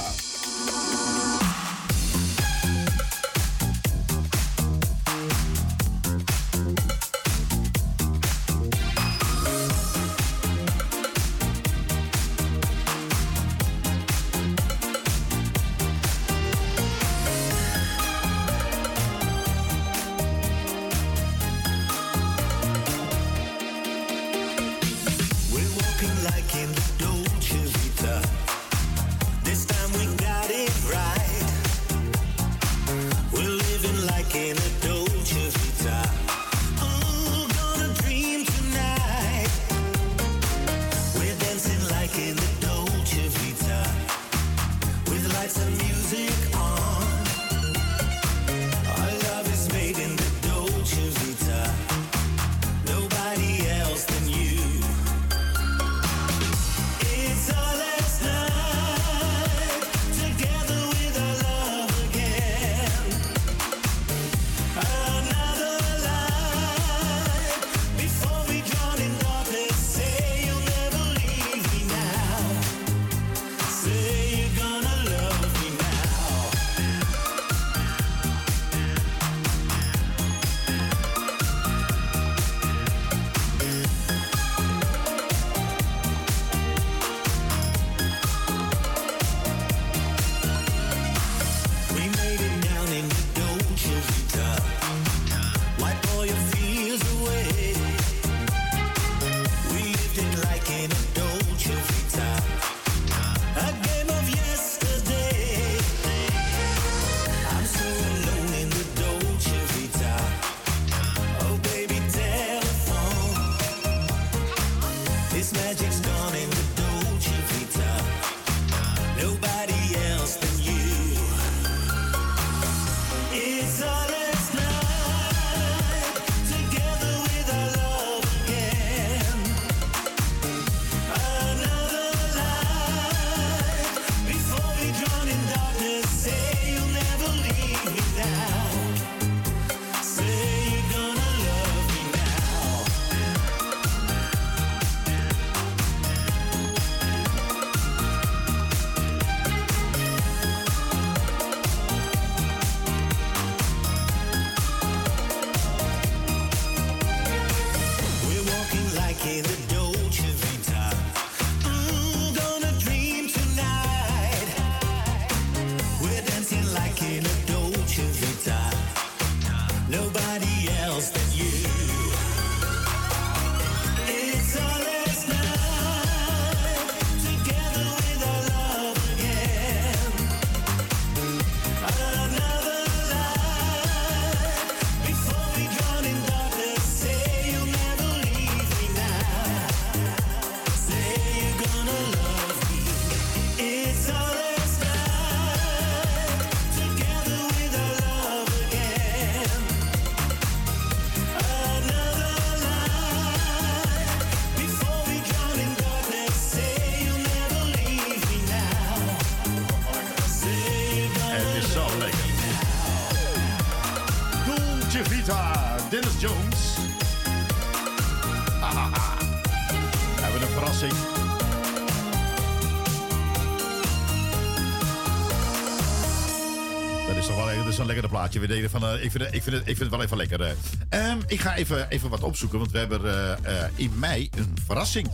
Eh, ik, vind het, ik, vind het, ik vind het wel even lekker. eh. Ehm, ik ga even, even wat opzoeken, want we hebben eh, in mei een verrassing.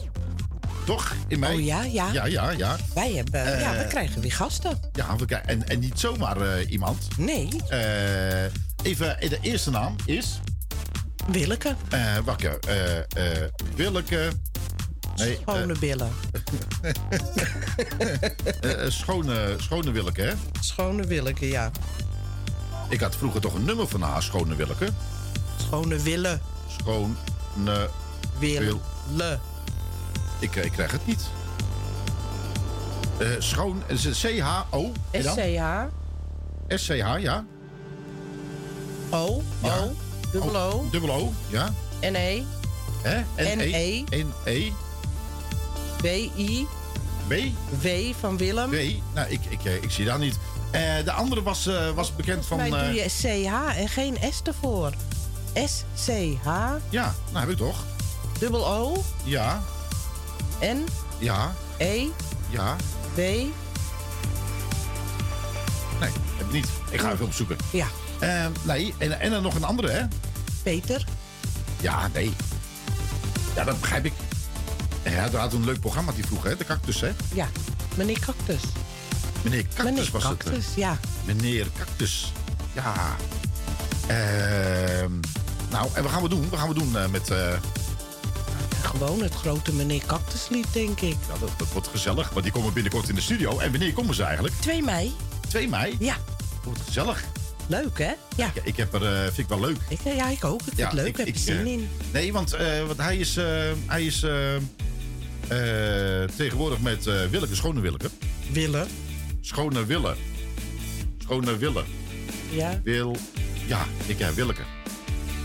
Toch? In mei? Oh ja, ja. Ja, ja, ja. Wij hebben, ja, we krijgen weer gasten. Ja, we krijgen- en, en niet zomaar iemand. Nee. Even, de eerste naam is... Willeke. Eh wakker. Willeke... Nee, Schone billen. schone, schone Willeke, hè? Schone Willeke, ja. Ik had vroeger toch een nummer van haar, Schone Willeke. Schone Wille. Schone Wille. Ik, eh, ik krijg het niet. Eh, schoon, het C-H-O? SCH. S-C-H, ja. O. Ja. O. Dubbel O. Dubbel O, ja. N-E. Hè? N-E. N-E. B-I. B. W van Willem. B. Nou, ik, ik, eh, ik zie dat niet. Eh, de andere was, eh, was bekend van... Mij doe eh, je CH en geen S ervoor. S-C-H. Ja, nou heb ik toch. Dubbel O. Ja, N. ja, E. ja. W. Nee, heb ik niet. Ik ga even opzoeken. Ja. Eh, nee, en, en dan nog een andere, hè? Peter. Ja, nee. Ja, dat begrijp ik. Hij had een leuk programma die vroeg, hè? De cactus, hè? Ja. Meneer Cactus. Meneer Cactus Meneer was het. Cactus, ja. Meneer Cactus. Ja. Ehm, nou, en wat gaan we doen? Wat gaan we doen eh, met... eh, Gewoon het grote meneer Cactuslied, denk ik. ja, dat, dat wordt gezellig, want die komen binnenkort in de studio. En wanneer komen ze eigenlijk? 2 mei. 2 mei? Ja. Wordt gezellig. Leuk, hè? Ja. Ik, ik heb er, eh, vind ik wel leuk. Ik, ja, ik ook. Ik vind het leuk. Ik heb er zin in. Nee, want, eh, want hij is, hij is tegenwoordig met Willeke, Schone Willeke. Wille. Schone Wille. Schone Wille. Ja. Wil. Ja, ik heb Willeke.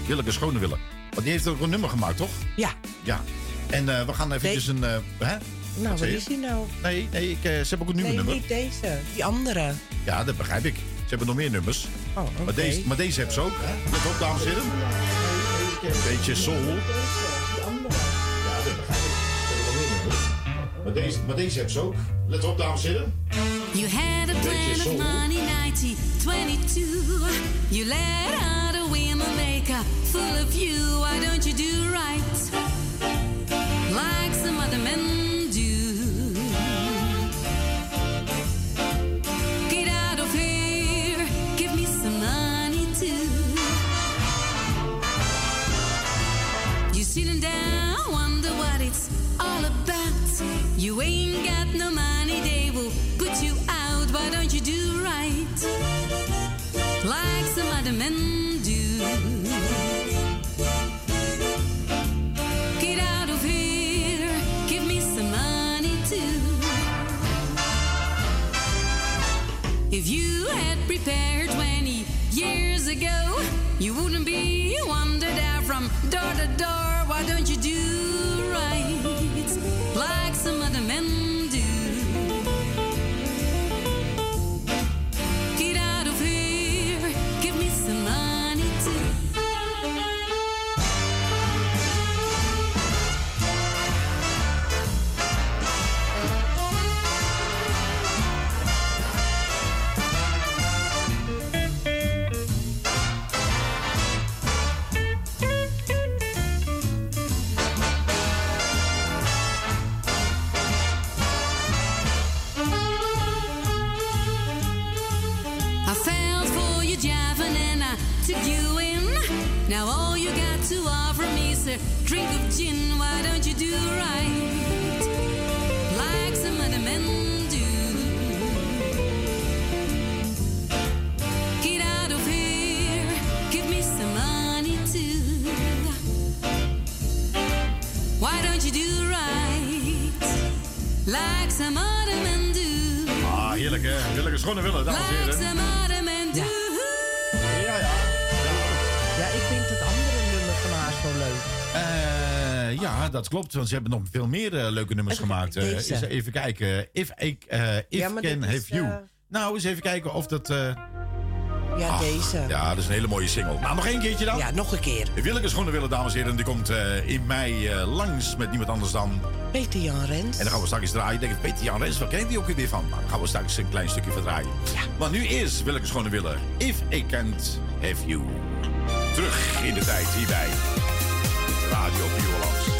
Willeke Schone Wille. Want die heeft ook een nummer gemaakt, toch? Ja. Ja. En eh, we gaan eventjes een... eh, hè? Nou, Wat is die nou? Nee, nee ik, eh, ze hebben ook een nieuwe Nee, nummer. niet deze. Die andere. Ja, dat begrijp ik. Ze hebben nog meer nummers. Oh, oké. maar, deze, maar deze hebben ze ook. Hè? Let op, dames en heren. Een beetje soul. Maar deze, maar deze hebben ze ook. Let op, dames en heren. You had a plan of money 1922. You let out a women maker full of you. Why don't you do right like some other men door to door. Why don't you do dat klopt, want ze hebben nog veel meer eh, leuke nummers gemaakt. Eh, eens even kijken. If I eh, if maar Can Have is, You. Nou, eens even kijken of dat... Ja, ach, deze. Ja, dat is een hele mooie single. Nou, nog één keertje dan. Ja, nog een keer. Willeke Schone Willen, dames en heren. Die komt in mei langs met niemand anders dan... Peter Jan Rens. En dan gaan we straks draaien. Ik denk, Peter Jan Rens, waar ken die ook weer van? Nou, dan gaan we straks een klein stukje verdraaien. Ja. Maar nu is Willeke Schone Willen. If I Can't Have You. Terug in de tijd hierbij. Radio Piolas.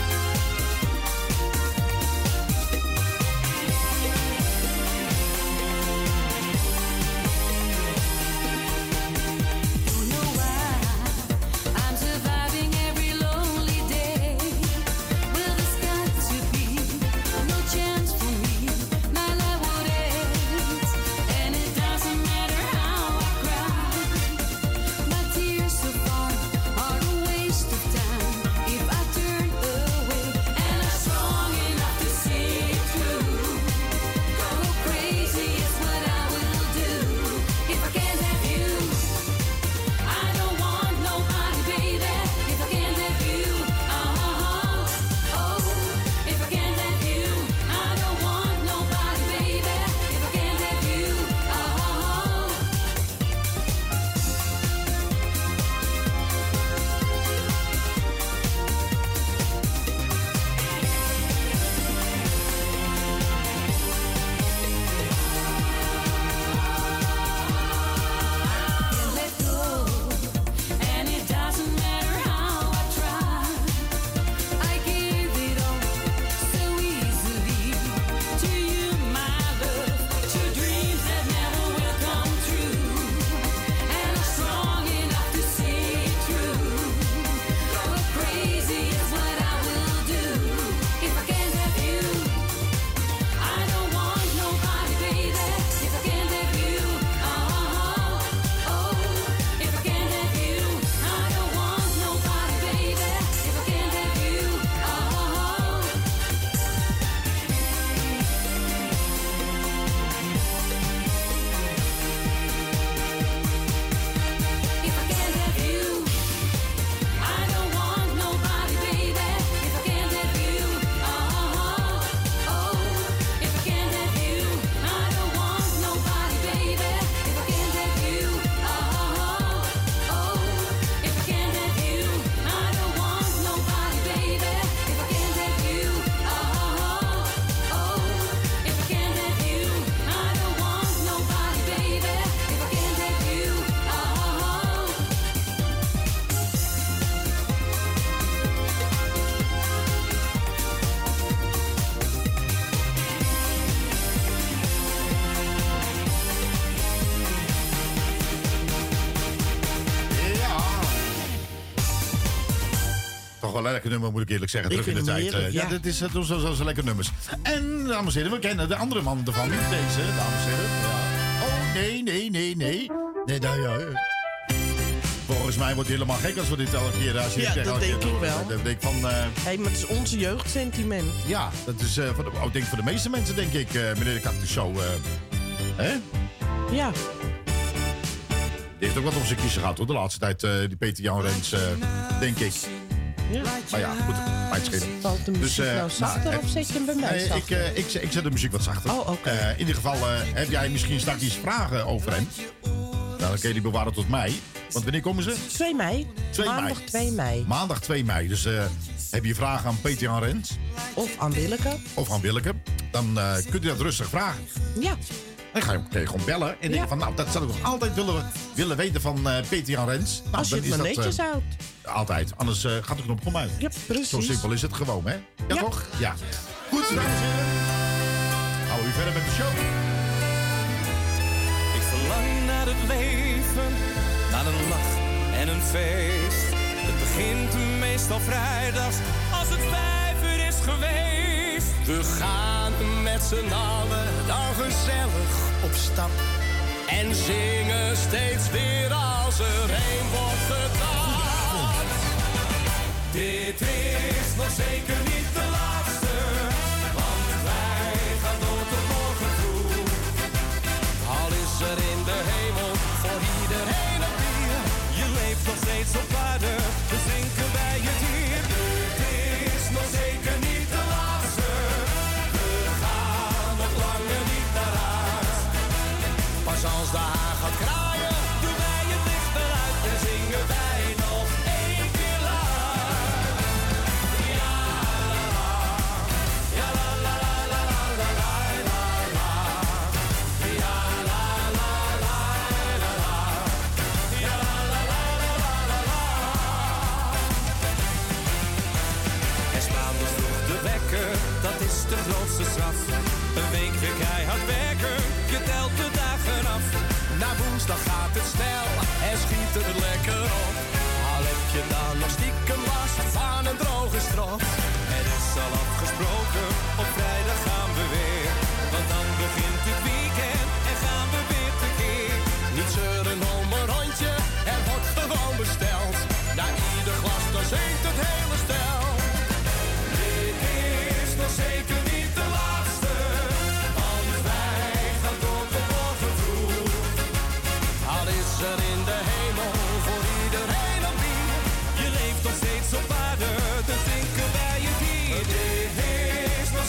Lekker nummer, moet ik eerlijk zeggen. Terug in de tijd. eh, heerlijk, ja, ja. dit is, dat zo, zo, zo lekker nummers. En, dames en heren, we kennen de andere man ervan. Niet deze, dames en heren. Ja. Oh, nee, nee, nee, nee. Nee, nou ja. eh. Volgens mij wordt hij helemaal gek als we dit elke keer... Als je Ja, dat denk ik wel. Dan denk ik van... eh, Hé, maar het is onze jeugdsentiment. ja, dat is eh, voor de, oh, denk voor de meeste mensen, denk ik, eh, meneer de Cactus Show. eh. hè? Ja. Die heeft ook wat op zijn kiezen gehad, hoor. De laatste tijd, eh, die Peter Jan Rens, eh, denk ik. Ja. Maar ja, goed, schelen. Valt de muziek eh, nou zachter eh, of zet je hem bij mij Nee, ik, zachter? eh, ik, zet- ik zet de muziek wat zachter. Oh, oké. Eh, in ieder geval heb jij misschien straks iets vragen over hem. Nou, dan kun je die bewaren tot mei. Want wanneer komen ze? 2 mei. 2 Maandag mei. 2 mei. Maandag 2 mei. Dus eh, heb je vragen aan Peter Jan Rens Of aan Willeke. of aan Willeke, dan eh, kunt u dat rustig vragen. Ja. Dan ga je hem tegen bellen. En denk van, nou, dat zou ik nog altijd willen, willen weten van uh, Peter Jan Rens. Nou, Als je het maar netjes eh, houdt. Altijd. Anders uh, gaat de knop om uit. Ja, precies. Zo simpel is het gewoon, hè? Ja, toch? Ja. Goed, dames en heren. Hou u verder met de show. Ik verlang naar het leven, naar een lach en een feest. Het begint meestal vrijdags als het vijf uur is geweest. We gaan met z'n allen dan gezellig op stap. En zingen steeds weer als er een wordt gedaan. Dit is nog zeker niet te laat. broken.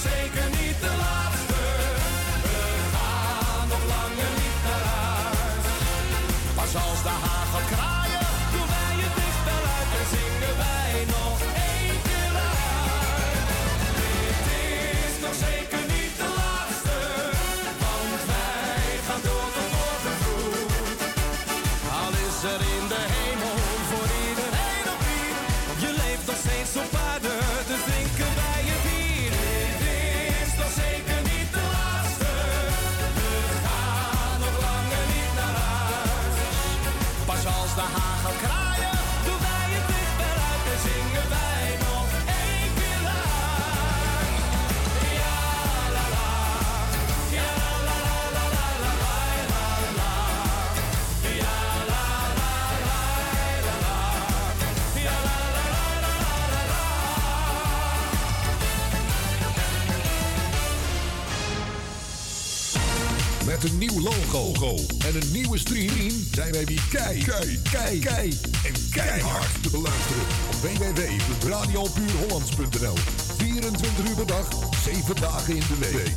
zeker nieuw logo. logo. En een nieuwe streaming zijn wij weer kei, kei, kei, kei en keihard te beluisteren op www.radiopuurhollands.nl. 24 uur per dag, 7 dagen in de week.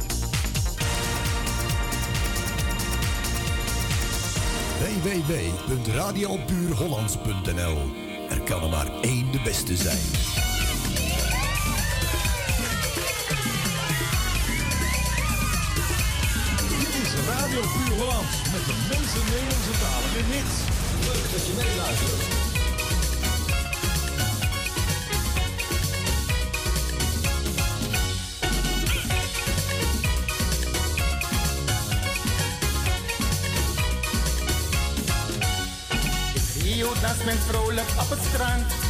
www.radiopuurhollands.nl Er kan er maar één de beste zijn. met de mensen Nederlandse talen en hits. Leuk dat je meeluistert. Rio danst men vrolijk op het strand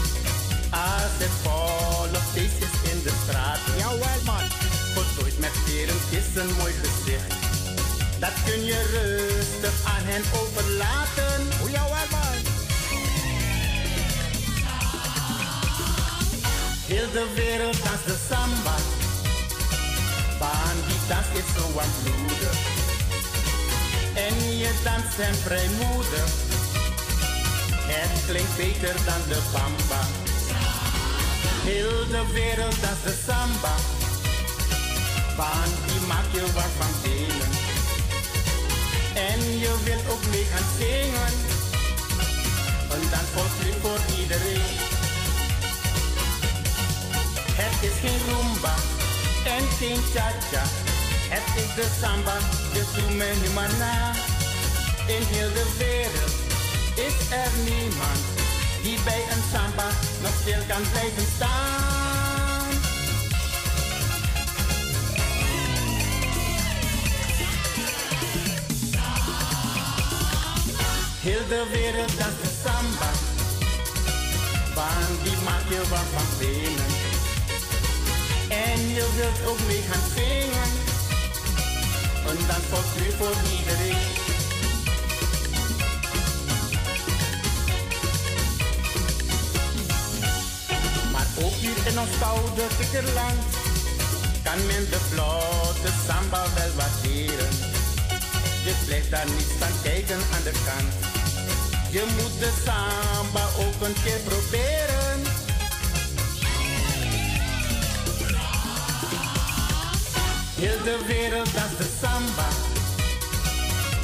En overlaten. hoe jouw man. Heel de wereld danst de samba. Van die das is zo aanvloedig. En je danst hem vrijmoedig. Het klinkt beter dan de bamba. Heel de wereld danst de samba. Van die maakt je wat van je wil ook mee gaan zingen. Een dansvolkslied voor iedereen. Het is geen rumba en geen cha-cha. Het is de samba, dus doe me nu maar na. In heel de wereld is er niemand die bij een samba nog stil kan blijven staan. Heel de wereld dat de samba. Want die maakt je wat van benen. En je wilt ook mee gaan zingen. En dan kost u voor iedereen. Maar ook hier in ons koude Kikkerland kan men de vlotte samba wel waarderen. Je blijft daar niet van kijken aan de kant. Je moet de samba ook een keer proberen. Heel de wereld danst de samba.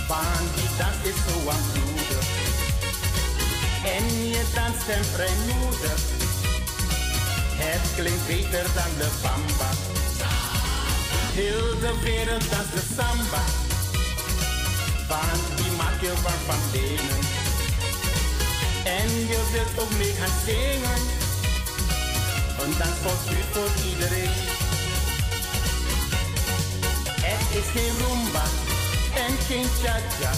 Want die dans is zo aanvloedig. En je danst hem vrijmoedig. Het klinkt beter dan de bamba. Heel de wereld danst de samba. Want die maakt je warm van benen. En je wilt ook mee gaan zingen. Een dans voor u voor iedereen. Het is geen rumba en geen cha-cha.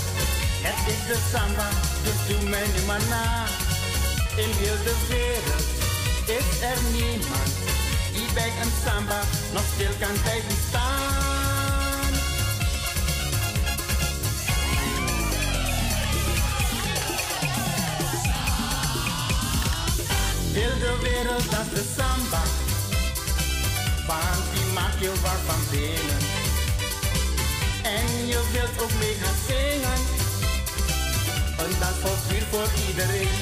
Het is de samba, dus doe mij nu maar na. In heel de wereld is er niemand die bij een samba nog stil kan blijven staan. Heel de wereld danst de samba, want die maakt je warm van binnen. En je wilt ook mee gaan zingen, een dans voor vuur voor iedereen.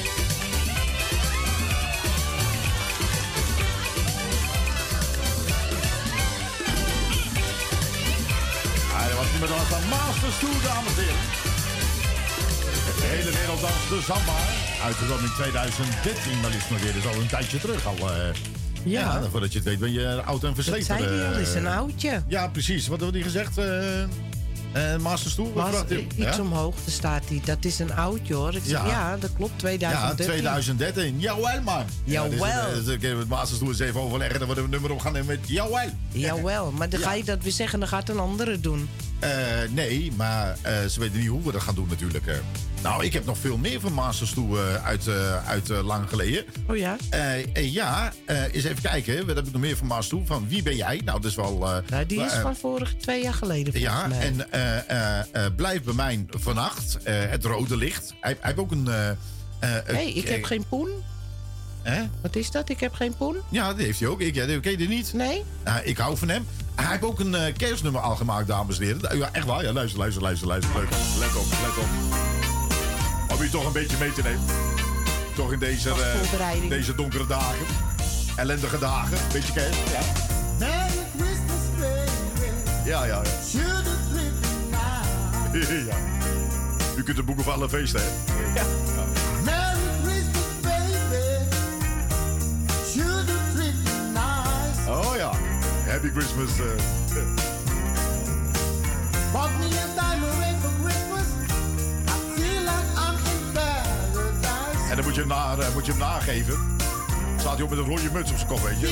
Hij was niet meer dan van Masters Tour, dames en heren. De hele wereld danst de samba. Uitgekomen in 2013, maar liefst nog weer. Dat is al een tijdje terug al. eh. Ja. ja. Voordat je het weet ben je oud en versleten. Dat zei hij al, eh. is een oudje. Ja, precies. Wat had hij gezegd? eh eh, Masters Tour? Wat bracht hij? iets Ja? omhoog, daar staat hij. Dat is een oudje hoor. Ik zeg, Ja. ja, dat klopt, Ja, 2013. 2013. Jawel, man. Jawel. Ja, dus, dus, dan kunnen we het Masters Tour eens even overleggen. Dan worden we nummer op gaan nemen met Jawel. Jawel, maar dan ga je dat weer zeggen, dan gaat een andere doen. Eh, nee, maar eh, ze weten niet hoe we dat gaan doen natuurlijk. Nou, ik heb nog veel meer van Masters toe eh, uit, uit lang geleden. Oh ja? Ja, eens even kijken. Wat heb ik nog meer van Masters toe? Van wie ben jij? Nou, dat is wel... Nou, die is van vorige twee jaar geleden Ja, mij. en blijf bij mij vannacht. het rode licht. Hij, hij heeft ook een... hey, ik heb geen poen. Hè? Wat is dat? Ik heb geen poen? Ja, dat heeft hij ook. Ik, ja, dat ken je niet? Nee. ik hou van hem. Hij heeft ook een eh, kerstnummer al gemaakt, dames en heren. Ja, echt waar. Ja, luister, luister, luister, luister. Leuk. Let op, let op. Om je toch een beetje mee te nemen. Toch in deze, eh, deze donkere dagen. Ellendige dagen. Beetje kerst. Ja, Merry Christmas, baby. ja, ja. ja. Ja. U kunt het boeken van alle feesten, hè? Ja. In paradise. En dan moet je hem, na, eh, moet je hem nageven. Staat hij op met een rode muts op zijn kop, weet je.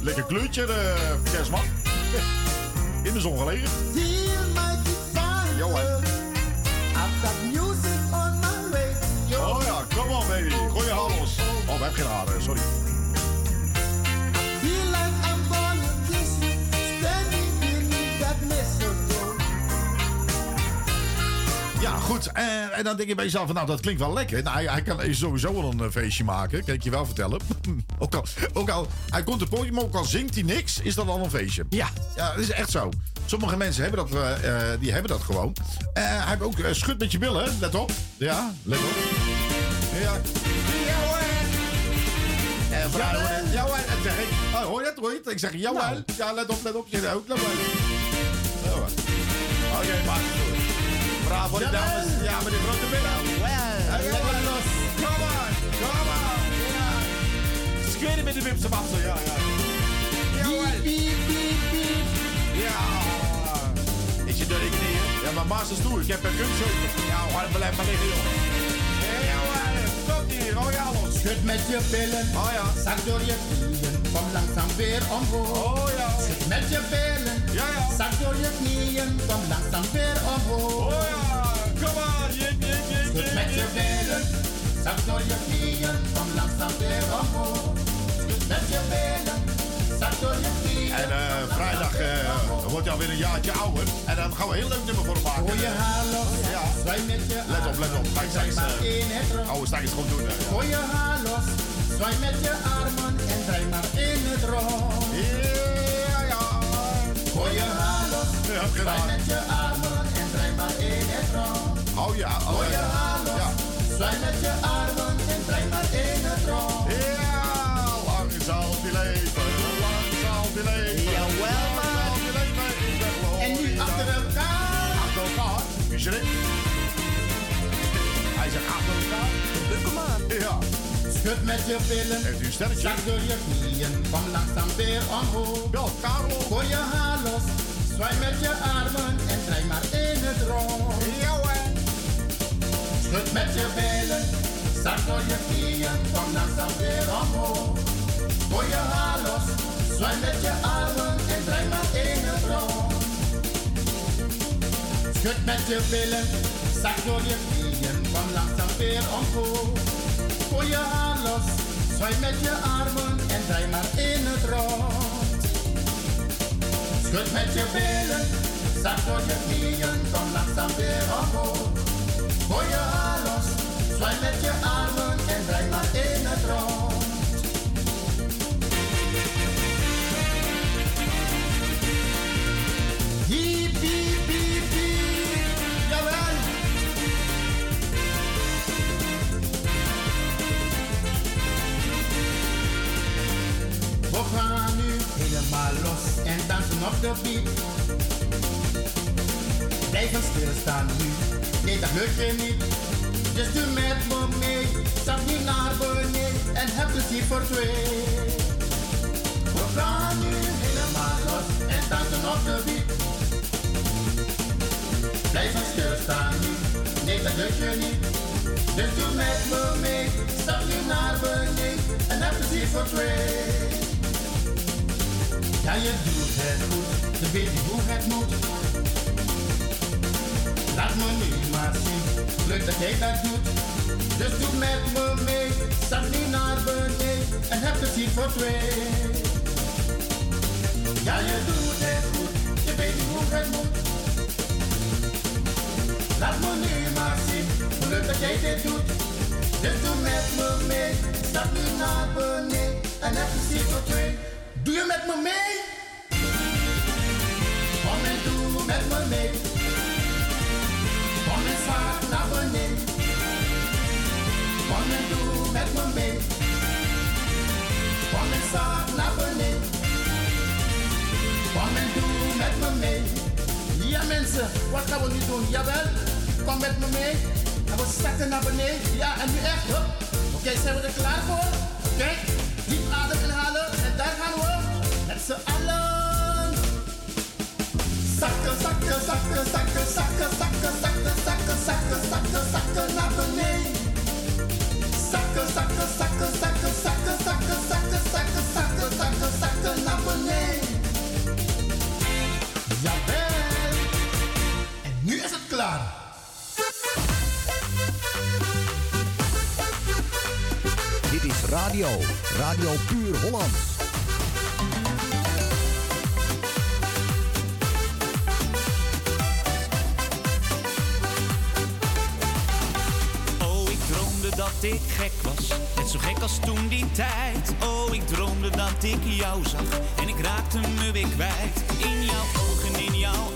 Lekker kleurtje, de kerstman. In de zon gelegen. Hè. You, standing beneath that mistletoe. Ja, goed. En, en dan denk je bij jezelf, van, nou, dat klinkt wel lekker. Nou, hij, hij kan sowieso wel een eh, feestje maken, kan ik je wel vertellen. ook, al, ook al, hij komt op het podium, ook al zingt hij niks, is dat al een feestje. Ja. Ja, dat is echt zo. Sommige mensen hebben dat, eh, eh, die hebben dat gewoon. Eh, hij heeft ook eh, schud met je billen, let op. Ja, let op. Ja. En vrouwen, worden- ja, hoor, dat zeg ik. Oh, hoor je dat, hoor je het? Ik zeg, ja, Nou. wel. Ja, let op, let op. Je ook, let op. Ja. Oké, maar. Bravo, dames. Ja, met die grote billen. Ja, lekker los. Come on, come on. Ja. Schudden met de wipse wassen, ja, ja. Ja, hoor. Ja. Is je door de knieën? Ja, maar Masters toe. Ik heb een kunstje. Ja, hoor, blijf maar liggen hier, oh ja los. Schud met je billen, oh ja. Zak door je knieën, kom langzaam weer omhoog. Oh ja. Schud met je billen, ja ja. Zak door je knieën, kom langzaam weer omhoog. Oh ja, kom maar, jik, jik, jik. Schud met je billen, zak door je knieën, kom langzaam weer omhoog. Schud met je billen, zak door je knieën. En uh, vrijdag... Uh, wordt hij alweer een jaartje ouder. En dan gaan we een heel leuk nummer voor hem maken. Gooi je haar los, Ja. zwaai met je Let op, let op. Straks, maar eh, in het rond. oude straks gewoon doen. hè. Gooi je haar los, zwaai met je armen en draai maar in het rond. Ja, ja. Gooi je haar los, zwaai met je armen en draai maar in het rond. Oh ja, oh Gooi je haar los, Ja. zwaai met je armen en draai maar in het rond. Ja, lang zal die leven, schrikt? Hij zegt achter elkaar. Kom maar. Ja. Schud met je billen, Heeft u een sterretje? zak door je knieën, kom langzaam weer omhoog. Wel, Carlo. Gooi je haar los, zwaai met je armen en draai maar in het rond. Ja, hoor. Schud met je billen, zak door je knieën, kom langzaam weer omhoog. Gooi je haar los, zwaai met je armen en draai maar in het rond. Schud met je billen, zak door je knieën, kom langzaam weer omhoog. Gooi je haar los, zwaai met je armen en draai maar in het rond. Schud met je billen, zak door je knieën, kom langzaam weer omhoog. Gooi je haar los, zwaai met je armen en draai maar in de beat. Blijven stilstaan nu, nee dat lukt je niet. Dus doe met me mee, zak niet naar beneden en heb plezier voor twee. We gaan nu helemaal los en dansen op de beat. Blijven stilstaan nu, nee dat lukt je niet. Dus doe met me mee, stap nu naar beneden en heb plezier voor twee. Ja, je het goed, je weet niet hoe het moet. Laat me nu maar zien, leuk dat jij dat doet. Dus doe met me mee, stap nu naar beneden en heb plezier voor twee. Ja, je doet het goed, je weet hoe het moet. Laat me nu maar zien, hoe leuk dat jij dit doet. Dus doe met me mee, stap nu naar beneden en heb plezier voor twee. Doe je met me mee? abonné. On est sans abonné. On est tout mettre mon Kom On est sans abonné. On est tout mettre mon mail. Ja mensen, wat gaan we nu doen? Jawel, kom met me mee. En we starten naar beneden. Ja, en nu echt. Oké, zijn we er klaar voor? Oké. Zakken, zakken, zakken, zakken, zakken, zakken, zakken, zakken, zakken, zakken, zakken naar beneden. Zakken, zakken, zakken, zakken, zakken, zakken, zakken, zakken, zakken, zakken, zakken naar beneden. Jawel. En nu is het klaar. Dit is radio. Radio Puur Hollands. Ik gek was, net zo gek als toen die tijd. Oh, ik droomde dat ik jou zag en ik raakte me weer kwijt. In jouw ogen, in jouw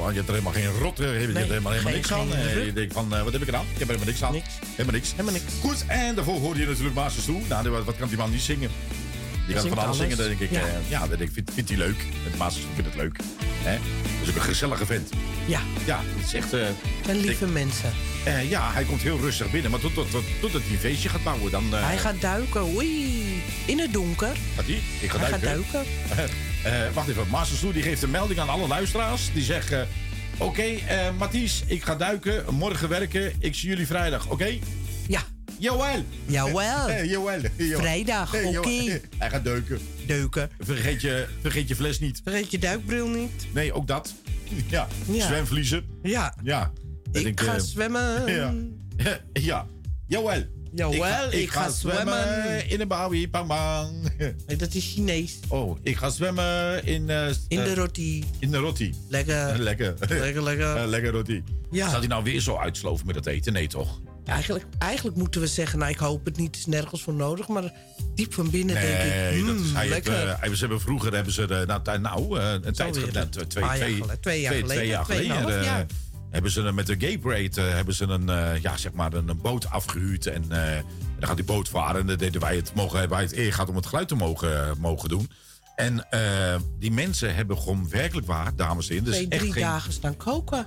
Je hebt er helemaal geen rot, eh, je hebt er helemaal, helemaal niks aan. Eh, je denkt van, eh, wat heb ik gedaan? Ik heb er helemaal niks aan. Helemaal niks. Helemaal niks. Goed, en daarvoor hoorde je natuurlijk Masters toe. Nou, wat, wat kan die man niet zingen? Die kan van alles zingen, dan denk ik. Ja. Ja, ja dat denk ik, vind, vindt hij leuk. Het Masters vindt het leuk. Hè? Dat is ook een gezellige vent. Ja. Ja, het is echt... En lieve mensen. eh, ja, hij komt heel rustig binnen. Maar tot, tot, tot, totdat hij een feestje gaat bouwen, dan... Hij gaat duiken. Oei. In het donker. Gaat hij? Ik ga Hij gaat duiken. duiken. Eh, wacht even, Masters Toe die geeft een melding aan alle luisteraars. Die zegt, eh, oké, eh, Mathies, ik ga duiken, morgen werken. Ik zie jullie vrijdag, oké? Ja. Jawel. Jawel. Jawel. Jawel. Vrijdag, oké. Hij gaat duiken. Deuken. Vergeet je, vergeet je fles niet. Vergeet je duikbril niet. Nee, ook dat. Ja, Ja. zwemvliezen. Ja. Ja. Ik ga zwemmen. Ja. ja. Jawel. Jawel, ik ga, zwemmen in een bawi, bang bang. Nee, dat is Chinees. Oh, ik ga zwemmen in... eh, In de eh, roti. In de roti. Lekker. Lekker. Lekker, lekker. Eh, lekker roti. Ja. Hij nou weer zo uitsloven met dat eten? Nee, toch? Eigenlijk, eigenlijk moeten we zeggen, nou ik hoop het niet, het is nergens voor nodig. Maar diep van binnen denk ik, Nee, dat is, hmm, hij heeft, lekker. eh, hij- ze hebben vroeger hebben ze nou, nou eh, een tijd twee, twee, twee, geleden, twee jaar geleden, twee jaar geleden, eh. Hebben ze met de Gay Parade eh, hebben ze een, eh, ja, zeg maar een, een boot afgehuurd en eh, dan gaat die boot varen en dan deden wij het, mogen, wij het eer gehad om het geluid te mogen, mogen doen. En die mensen hebben gewoon werkelijk waar, dames en heren, dus drie geen, dagen staan koken.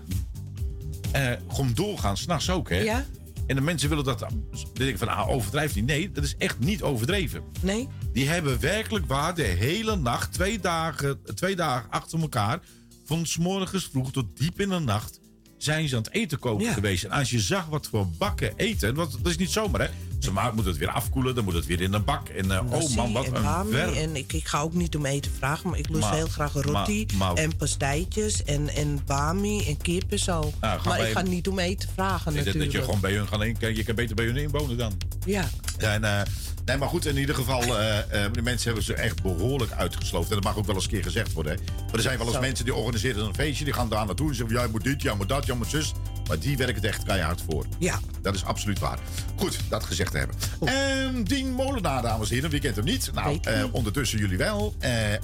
eh, gewoon doorgaan, s'nachts ook, hè? Ja. En de mensen willen dat. Dan denk ik van, ah, overdrijf niet. Nee, dat is echt niet overdreven. Nee? Die hebben werkelijk waar de hele nacht, twee dagen, twee dagen achter elkaar. van 's morgens vroeg tot diep in de nacht. Zijn ze aan het eten koken geweest. En als je zag wat voor bakken eten. Want dat is niet zomaar, hè? Ze maar moet het weer afkoelen, dan moet het weer in een bak. En eh, oh man, wat en een werk. En ik, ik ga ook niet om eten vragen, maar ik lust Maar- heel graag roti maar- maar- en pastijtjes en, en bami en kip en zo. Nou, maar ik ga niet om eten vragen Nee, dat, dat natuurlijk. je gewoon bij hun gaan in, je kan beter bij hun inwonen dan. Ja. En, eh, nee, maar goed, in ieder geval, eh, eh, de mensen hebben ze echt behoorlijk uitgesloofd. En dat mag ook wel eens een keer gezegd worden. Hè. Maar er zijn wel eens Zo. mensen die organiseren een feestje, die gaan daar naartoe en zeggen: jij moet dit, jij moet dat, jij moet zus. Maar die werken er echt keihard voor. Ja. Dat is absoluut waar. Goed, dat gezegd te hebben. Ehm Dien Molenaar, dames en heren, wie kent hem niet? Nou, eh, ondertussen jullie wel. Eh, eh,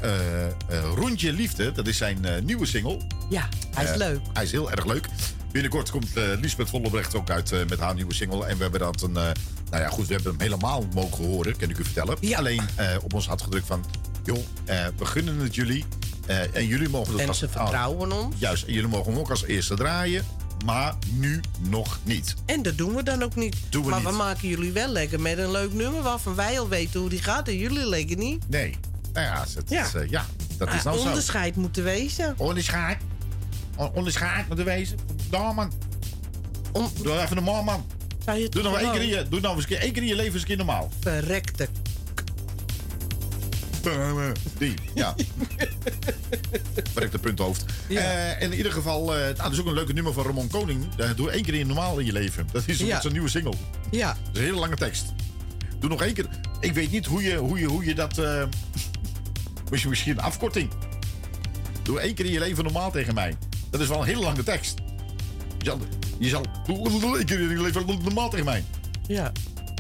eh, Rondje Liefde, dat is zijn eh, nieuwe single. Ja, hij is Eh, leuk. Hij is heel erg leuk. Binnenkort komt eh Lisbeth Vollebrecht ook uit eh, met haar nieuwe single. En we hebben dat een. Nou ja, goed, we hebben hem helemaal mogen horen, kan ik u vertellen. Alleen eh, op ons had gedrukt van. joh, eh, we gunnen het jullie. eh, en jullie mogen het En als- ze vertrouwen ons. Juist, en jullie mogen hem ook als eerste draaien. Maar nu nog niet. En dat doen we dan ook niet. Doen we maar niet. we maken jullie wel lekker met een leuk nummer waarvan wij al weten hoe die gaat en jullie lekker niet. Nee. Nou ja, het Ja. Is, ja dat is Ah, nou zo. onderscheid moet er wezen. Onderscheid. O- Onderscheid moet er wezen. Daar, man. Doe even normaal, man. Zou je Doe nou, één keer in je, doe nou eens een keer, één keer in je leven eens een keer normaal. Verrekte. Die, ja. Werkt de punthoofd. Eh, in ieder geval, eh nou, dat is ook een leuke nummer van Ramon Koning. Eh, doe één keer in normaal in je leven. Dat is Ja. zijn nieuwe single. Ja. Dat is een hele lange tekst. Doe nog één keer. Ik weet niet hoe je, hoe je, hoe je dat... misschien, misschien een afkorting. Doe één keer in je leven normaal tegen mij. Dat is wel een hele lange tekst. Zal, je zal je leven normaal tegen mij. Ja,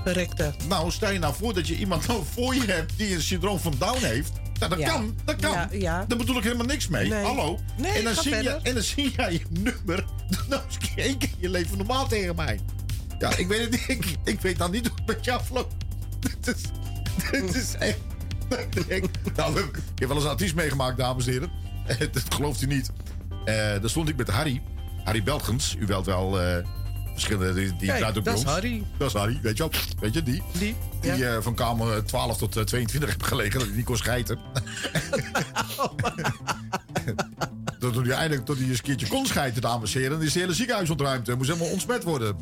verrekte. Nou, stel je nou voor dat je iemand nou voor je hebt die een syndroom van Down heeft. Nou, dat Ja. kan, dat kan. Ja, ja. Daar bedoel ik helemaal niks mee. Nee. Hallo. Nee, en, dan zie je, en dan zie jij je nummer. Nou een keer één keer je leven normaal tegen mij. Ja, ik weet het niet. Ik, ik weet dan niet hoe het met jou afloopt. Dit is, dit is echt... Ik, nou, ik heb wel eens een artiest meegemaakt, dames en heren. Dat gelooft u niet. Eh daar stond ik met Harry. Harry Belgens. U wilt wel... eh verschillende... Die, die Kijk, ook dat is. Harry. Dat is Harry, weet je wel. Weet je, die. Die, Die eh, van kamer 12 tot eh, 22 heb gelegen. Dat kon schijten. Toen hij eindelijk tot hij eens een keertje kon schijten, dames en heren. Dan is het hele ziekenhuis ontruimd. Het moest helemaal ontsmet worden.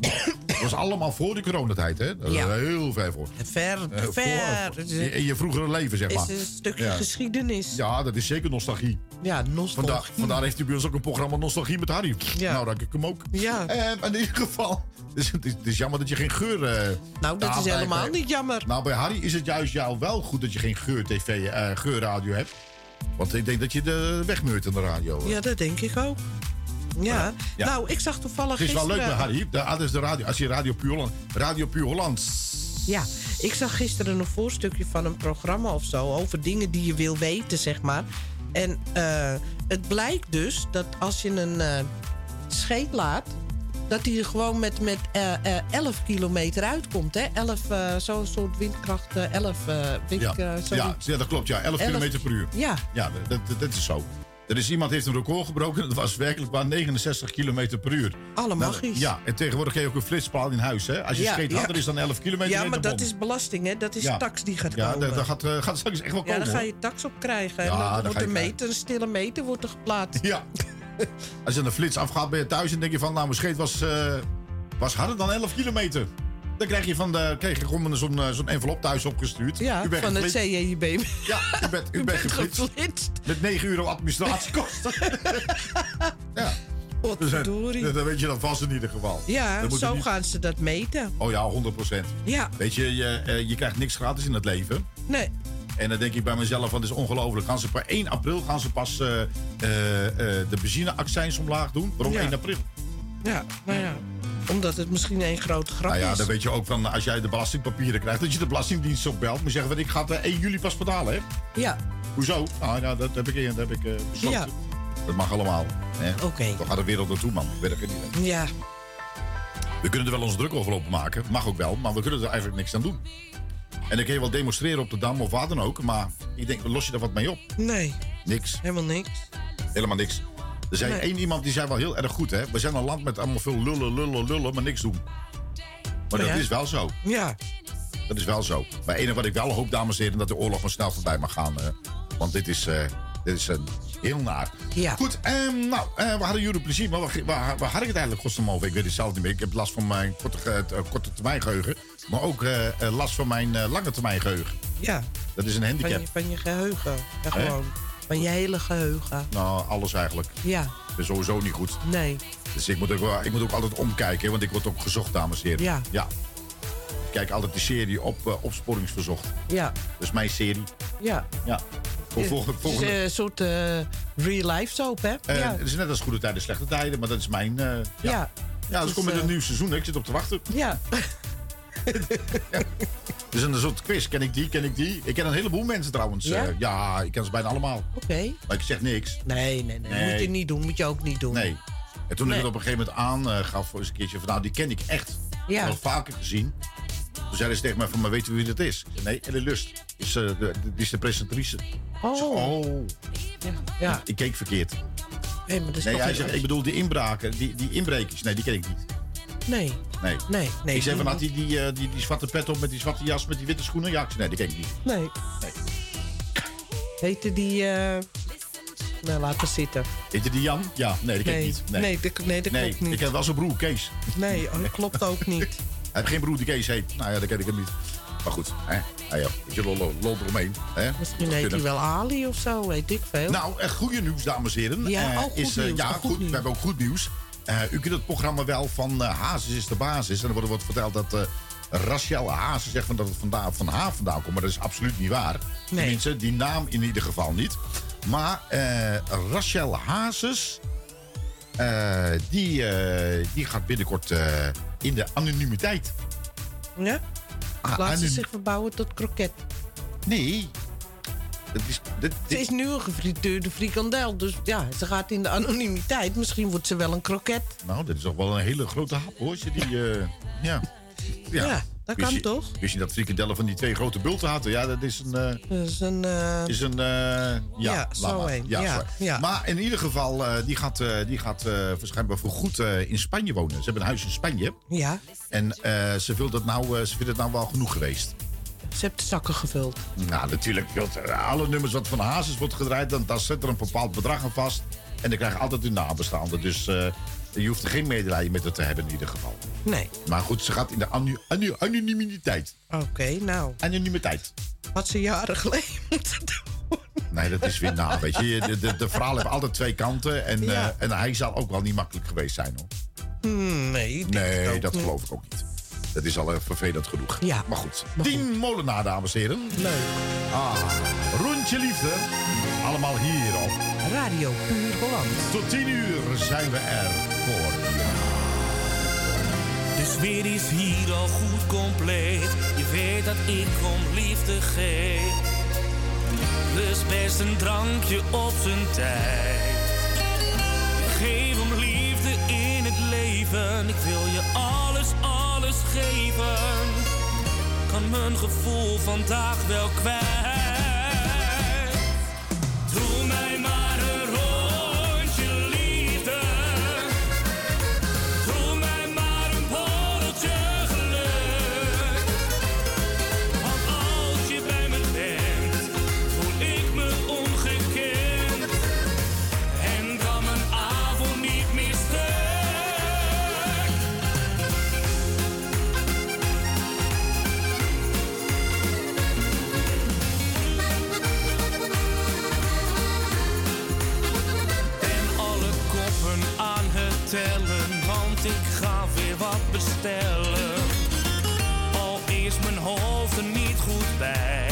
Dat was allemaal voor de coronatijd, hè? Dat is heel ver voor. Ver, Eh, ver. voor- Het is- in, in je vroegere leven, zeg is maar. een stukje Ja. geschiedenis. Ja, dat is zeker nostalgie. Ja, nostalgie. Vandaar, vandaar heeft u bij ons ook een programma Nostalgie met Harry. Ja. Nou, dank ik hem ook. Ja. Eh, in ieder geval, het is, het, is, het is jammer dat je geen geur... eh, Nou, dat is helemaal bij- niet jammer. Nou, bij Harry is het juist jou wel goed dat je geen geur-tv, eh, geurradio hebt. Want ik denk dat je de wegmeurt in de radio. Ja, dat denk ik ook. Ja. Ja. Nou, ik zag toevallig Het is wel leuk bij Harry. Dat is de radio. Als je Radio Puur Holland... Radio Puur Holland. Ja, ik zag gisteren een voorstukje van een programma of zo... over dingen die je wil weten, zeg maar. En eh, het blijkt dus dat als je een eh, scheet laat... dat hij er gewoon met, met eh, eh, 11 kilometer uitkomt. Hè? 11, eh, zo'n soort windkracht, eh, 11 eh, wind, Ja. eh, ja, ja, dat klopt. Ja, 11 11 km per uur. Ja. Ja, dat, dat, dat is zo. Er is iemand heeft een record gebroken. Dat was werkelijk waar 69 km per uur. Alle Nou, magisch. ja, en tegenwoordig heb je ook een flitspaal in huis. Hè? Als je Ja, scheet ja. harder is dan 11 kilometer. Ja, maar dat is belasting, hè? Dat is Ja. tax die gaat Ja, komen. dat, dat gaat, eh, gaat straks echt wel ja, komen. dan ga hoor. je tax op krijgen. Ja, en dan ga wordt een meter, een stille meter wordt er geplaatst. Ja. Als je een flits afgaat, ben je thuis en denk je van... Nou, mijn scheet was, eh, was harder dan 11 kilometer. Dan krijg je, van de, krijg je gewoon zo'n eh, zo'n envelop thuis opgestuurd. Ja, van het. CJB. Ja, u bent, u bent geflitst. geflitst. Met 9 euro administratiekosten. ja. Dus, eh, dan weet je dat vast in ieder geval. Ja, zo niet- gaan ze dat meten. Oh ja, 100 procent. Ja. Weet je, je, eh, je krijgt niks gratis in het leven. Nee. En dan denk ik bij mezelf, van, dat is ongelooflijk. Gaan ze per 1 april gaan ze pas eh, eh, eh, de benzineaccijns omlaag doen? Waarom Ja. 1 april? Ja, nou ja. Omdat het misschien één grote grap Nou ja, is. dan weet je ook van als jij de belastingpapieren krijgt, dat je de belastingdienst opbelt. Maar zeggen van ik ga het eh, 1 juli pas betalen, hè? Ja. Hoezo? Nou ja, dat heb ik, dat heb ik besloten. Ja. Dat mag allemaal. hè? Oké. Toch gaat de wereld naartoe, man. Ik niet. Ja. We kunnen er wel onze druk over lopen maken. Mag ook wel, maar we kunnen er eigenlijk niks aan doen. En dan kun je wel demonstreren op de Dam of waar dan ook. Maar ik denk, los je daar wat mee op? Nee. Niks. Helemaal niks. Helemaal niks. Er zei Nee. één iemand die zei wel heel erg goed, hè? We zijn een land met allemaal veel lullen, lullen, lullen, maar niks doen. Maar Ja. dat is wel zo. Ja. Dat is wel zo. Maar enige wat ik wel hoop, dames en heren, dat de oorlog maar snel voorbij mag gaan. eh, want dit is, eh, dit is eh, heel naar. Ja. Goed, ehm, nou, we hadden jullie plezier, maar waar, waar, waar had ik het eigenlijk godsnaam over? Ik weet het zelf niet meer. Ik heb last van mijn korte, korte termijn geheugen. Maar ook eh, eh, last van mijn eh, lange termijn geheugen. Ja. Dat is een Van handicap. je, van je geheugen. Ja, gewoon. Van je hele geheugen. Nou, alles eigenlijk. Ja. Ik ben sowieso niet goed. Nee. Dus ik moet ook, wel- ik moet ook altijd omkijken, want ik word ook gezocht, dames en heren. Ja. ja. Ik kijk altijd de serie op opsporingsverzocht. Ja. Dat is mijn serie. Ja. Ja. Voor volgende, Het is een soort eh, real-life soap, hè? Ja. Het is net als goede tijden, slechte tijden, maar dat is mijn. ja. Ja. ja, dus Dus, komt met een nieuw seizoen. hè. Ik zit op te wachten. Ja. Dus een soort quiz. Ken ik die? Ken ik die? Ik ken een heleboel mensen trouwens. Ja? Eh, ja, ik ken ze bijna allemaal. Oké. Maar ik zeg niks. Nee, nee, nee, Nee. Moet je niet doen. Moet je ook niet doen. Nee. En toen Nee. ik het op een gegeven moment aangaf voor eens een keertje van nou, die ken ik echt. Ja. Al vaker gezien. Toen zeiden ze tegen mij van, maar weet u wie dat is? Ik Nee, Ellie Lust. Is, eh, de, die is de presentatrice. Oh. Ik zeg, oh. Ja. Ik keek verkeerd. Nee, maar dat is Nee, hij zegt, ik bedoel die inbraken, die, die inbrekers. Nee, die ken ik niet. Nee. Nee. Nee, nee. ik zei van, die had hij die, eh, die, die zwarte pet op met die zwarte jas met die witte schoenen? Ja, ik zei, nee, die ken ik niet. Nee. Nee. Heette die... eh Nou, laat maar zitten. Heet je die Jan? Ja, nee, die ken Nee. ik niet. Nee, dat- nee, dat klopt niet. Ik ken wel zijn broer, Kees. Nee, oh, dat klopt ook niet. Hij heeft geen broer die Kees heet. Nou ja, dat ken ik hem niet. Maar goed, hè. Ah, ja, beetje lol, lol, lol eromheen. Hè? Misschien heet hij wel Ali of zo, weet ik veel. Nou, echt goede nieuws, dames en heren. Ja, Eh, oh, goed is, nieuws, ja, oh, goed, goed nieuws. we hebben ook goed nieuws. Eh, u kunt het programma wel van eh, Hazes is de basis. En er wordt, wordt verteld dat eh Rachel Hazes zegt van dat het vandaan, van haar vandaan komt. Maar dat is absoluut niet waar. Tenminste, die naam in ieder geval niet. Maar eh, Rachel Hazes, die, die gaat binnenkort in de anonimiteit. Ja? Ah, Laat ze zich verbouwen tot kroket. Nee. Dat is, dit, Ze is nu een gefrituurde frikandel, dus ja, ze gaat in de anonimiteit. Misschien wordt ze wel een kroket. Nou, dat is toch wel een hele grote hap hoor. Als je die, eh, ja. Ja, dat kan je- toch? Wist je dat frikandellen van die twee grote bulten hadden? Ja, dat is een... eh, Dat is een... eh, is een ja, zo maar. een. Ja, Ja. Maar in ieder geval, die gaat, die gaat waarschijnlijk voor goed in Spanje wonen. Ze hebben een huis in Spanje. Ja, En ze, vindt het nou, ze vindt het nou wel genoeg geweest. Ze de zakken gevuld. Nou, natuurlijk. joh, Alle nummers wat van Hazes wordt gedraaid, dan, dan zit er een bepaald bedrag aan vast. En dan krijg je altijd een nabestaande. Dus eh, je hoeft er geen medelijden met het te hebben in ieder geval. Nee. Maar goed, ze gaat in de anu- anu- anonimiteit. Oké, nou. Anonimiteit. Had ze jaren geleden moeten doen. Nee, dat is weer na, weet je. De, de, de verhaal heeft altijd twee kanten. En, Ja. eh, en hij zal ook wel niet makkelijk geweest zijn, hoor. Hmm, nee, Nee, dat niet. geloof ik ook niet. Dat is al eh, vervelend genoeg. Ja. Maar goed. Tien Molenaar, dames en heren. Leuk. Ah, rondje liefde. Allemaal hier op. Radio Puur Holland. Tot tien uur zijn we er voor. De sfeer is hier al goed compleet. Je weet dat ik om liefde geef. Dus best een drankje op zijn tijd. Ik geef om liefde Ik wil je alles, alles geven. Kan mijn gevoel vandaag wel kwijt. Al is mijn hoofd er niet goed bij.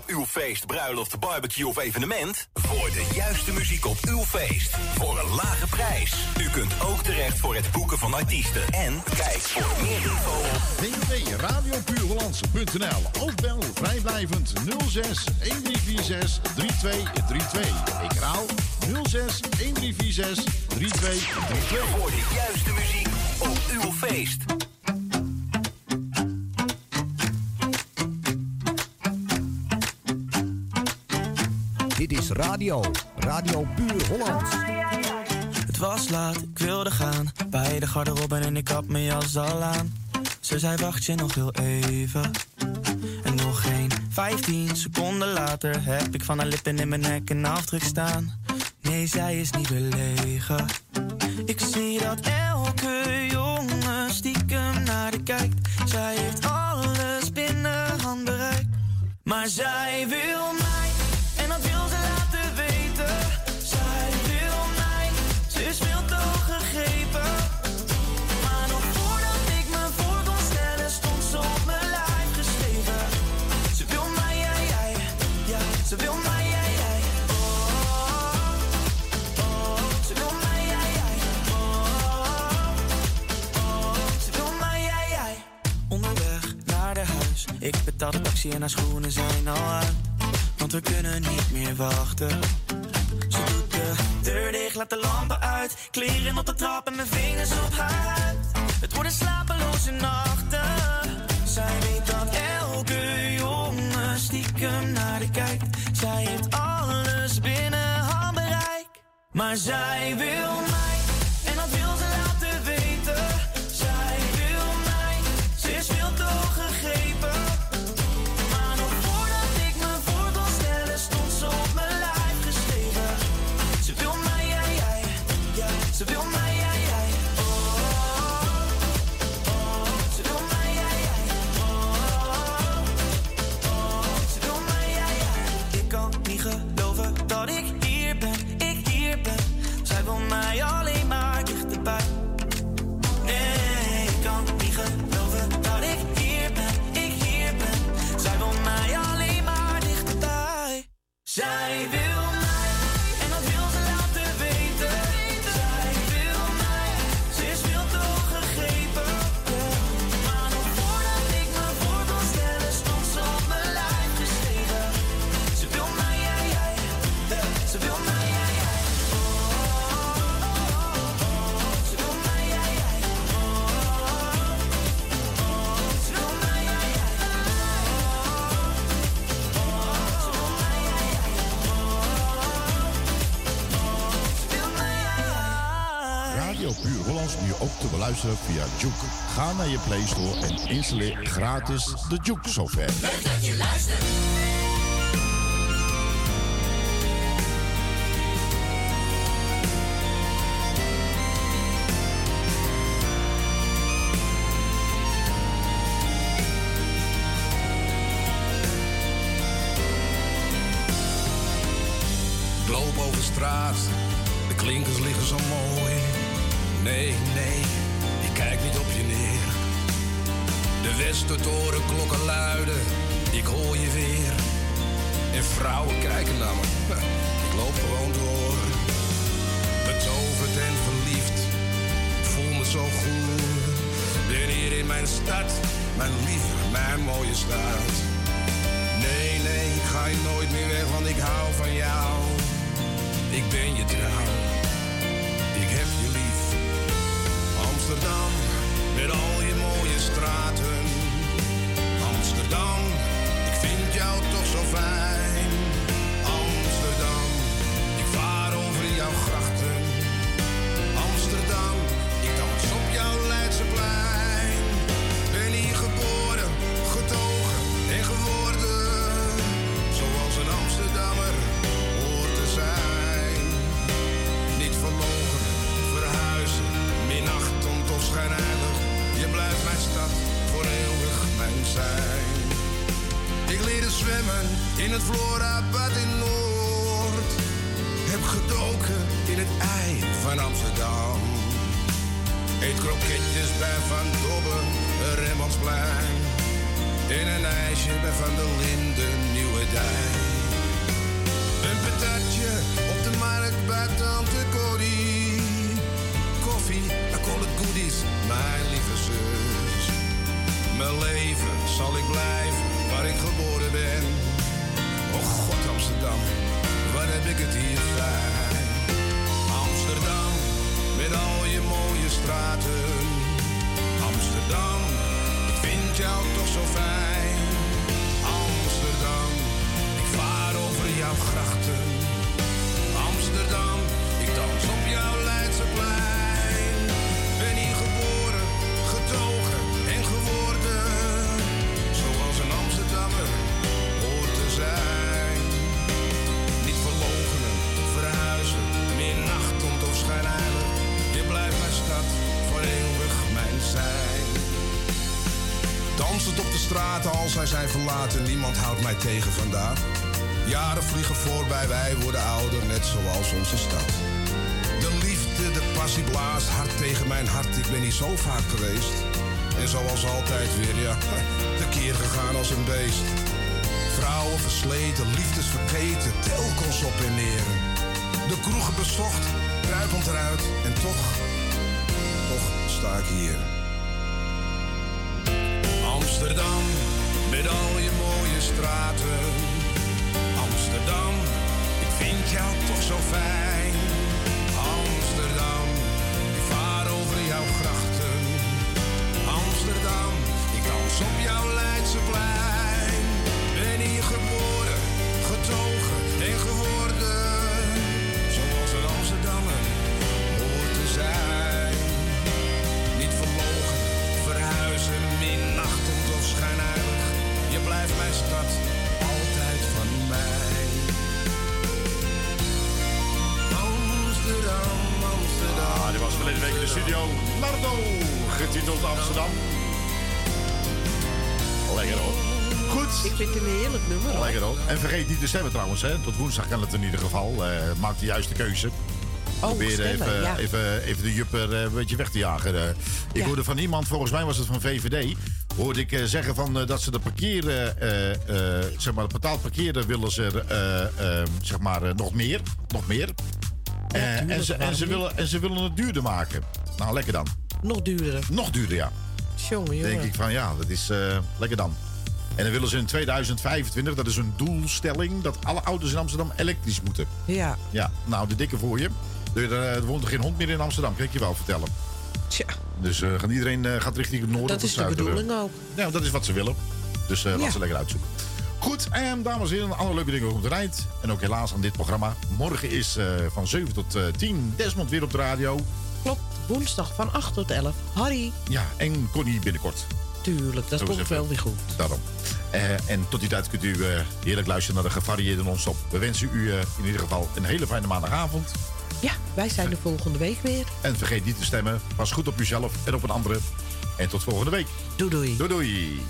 Op uw feest, bruiloft, barbecue of evenement? Voor de juiste muziek op uw feest. Voor een lage prijs. U kunt ook terecht voor het boeken van artiesten. En kijk voor meer info op www.radiopuurhollandse.nl Ook bel vrijblijvend 06 1346 3232. Ik herhaal 06 1346 3232. Voor de juiste muziek op uw feest. Radio. Radio Puur Holland. Het was laat, ik wilde gaan. Bij de garderobe en ik had mijn jas al aan. Ze zei wacht je nog heel even? En nog geen 15 seconden later Heb ik van haar lippen in mijn nek een afdruk staan. Nee, zij is niet belegen. Ik zie dat elke jongen stiekem naar de kijkt. Zij heeft alles binnen handbereik Maar zij wil mij Betaal de taxi en haar schoenen zijn al uit. Want we kunnen niet meer wachten. Ze doet de deur dicht, laat de lampen uit. Kleren op de trap en mijn vingers op haar huid. Het worden slapeloze nachten. Zij weet dat elke jongen stiekem naar de kijkt. Zij heeft alles binnen handbereik Maar zij wil mij beluisteren via Juke. Ga naar je Play Store en installeer gratis de Juke software. Leuk dat je luistert. Straat, de klinkers liggen zo mooi. Nee, nee, De Westertoren klokken luiden, ik hoor je weer. En vrouwen kijken naar me, ik loop gewoon door. Betoverd en verliefd, voel me zo goed. Ben hier in mijn stad, mijn lieve, mijn mooie stad. Nee, nee, ik ga je nooit meer weg, want ik hou van jou. Ik ben je trouw, ik heb je lief. Amsterdam, met al je mooie straten. Amsterdam, ik vind jou toch zo fijn. Amsterdam, ik vaar over jouw grachten. Amsterdam, ik dans op jouw Leidseplein. Ben hier geboren, getogen en geworden. Zoals een Amsterdammer hoort te zijn. Niet verlogen, verhuizen, minachtend of schijnheilig. Je blijft mijn stad voor eeuwig mijn zijn. Zwemmen in het Florabad in Noord. Heb gedoken in het ei van Amsterdam. Eet kroketjes bij Van Dobben, Remmelsplein. En een ijsje bij Van der Linden, Nieuwe Dijk. Een patatje op de markt bij Tante Corrie. Koffie, I call it goodies, mijn lieve zus. Mijn leven zal ik blijven waar ik geboren ben. Oh God Amsterdam, wat heb ik het hier fijn. Amsterdam, met al je mooie straten. Amsterdam, ik vind jou toch zo fijn. Amsterdam, ik vaar over jouw grachten. Straten als zij zijn verlaten, niemand houdt mij tegen vandaag. Jaren vliegen voorbij, wij worden ouder, net zoals onze stad. De liefde, de passie blaast hard tegen mijn hart, ik ben hier zo vaak geweest. En zoals altijd weer, ja, tekeer gegaan als een beest. Vrouwen versleten, liefdes vergeten, telkens op en neer. De kroegen bezocht, kruipend eruit en toch, toch sta ik hier. Amsterdam, met al je mooie straten. Amsterdam, ik vind jou toch zo fijn. Amsterdam, ik vaar over jouw grachten. Amsterdam, ik dans op jouw Leidseplein. Verleden week in de studio. Nardo, getiteld Amsterdam. Lekker hoor. Goed. Ik vind het een heerlijk nummer. hoor. Lekker hoor. En vergeet niet de stemmen trouwens, hè. Tot woensdag kan het in ieder geval. Eh, maak de juiste keuze. Probeer stemmen, even, ja. even, even de jupper eh, een beetje weg te jagen. eh. ik Ja. hoorde van iemand, volgens mij was het van VVD... hoorde ik zeggen van, dat ze de parkeren... eh, zeg maar, betaald parkeren willen ze zeg maar, nog meer. Nog meer. Eh, en, ze, en, ze willen, en ze willen het duurder maken. Nou, lekker dan. Nog duurder. Nog duurder, ja. Jongen, denk ik van ja, dat is eh, lekker dan. En dan willen ze in 2025, dat is een doelstelling, dat alle auto's in Amsterdam elektrisch moeten. Ja. Ja, nou, de dikke voor je. Er, eh, er woont er geen hond meer in Amsterdam, kan ik je wel vertellen. Tja. Dus gaat iedereen gaat richting het noorden Dat of is het de zuiden. bedoeling ook. Ja, dat is wat ze willen. Dus eh Ja. laat ze lekker uitzoeken. Goed, en dames en heren, alle leuke dingen op de rijdt. En ook helaas aan dit programma. Morgen is eh, van 7 tot eh, 10 Desmond weer op de radio. Klopt. woensdag van 8 tot 11. Harry, Ja, en Connie binnenkort. tuurlijk, dat komt wel weer goed. Daarom. Eh, en tot die tijd kunt u heerlijk luisteren naar de gevarieerde non-stop. We wensen u in ieder geval een hele fijne maandagavond. Ja, wij zijn de volgende week weer. En vergeet niet te stemmen. Pas goed op uzelf en op een andere. En tot volgende week. Doei doei. Doei doei.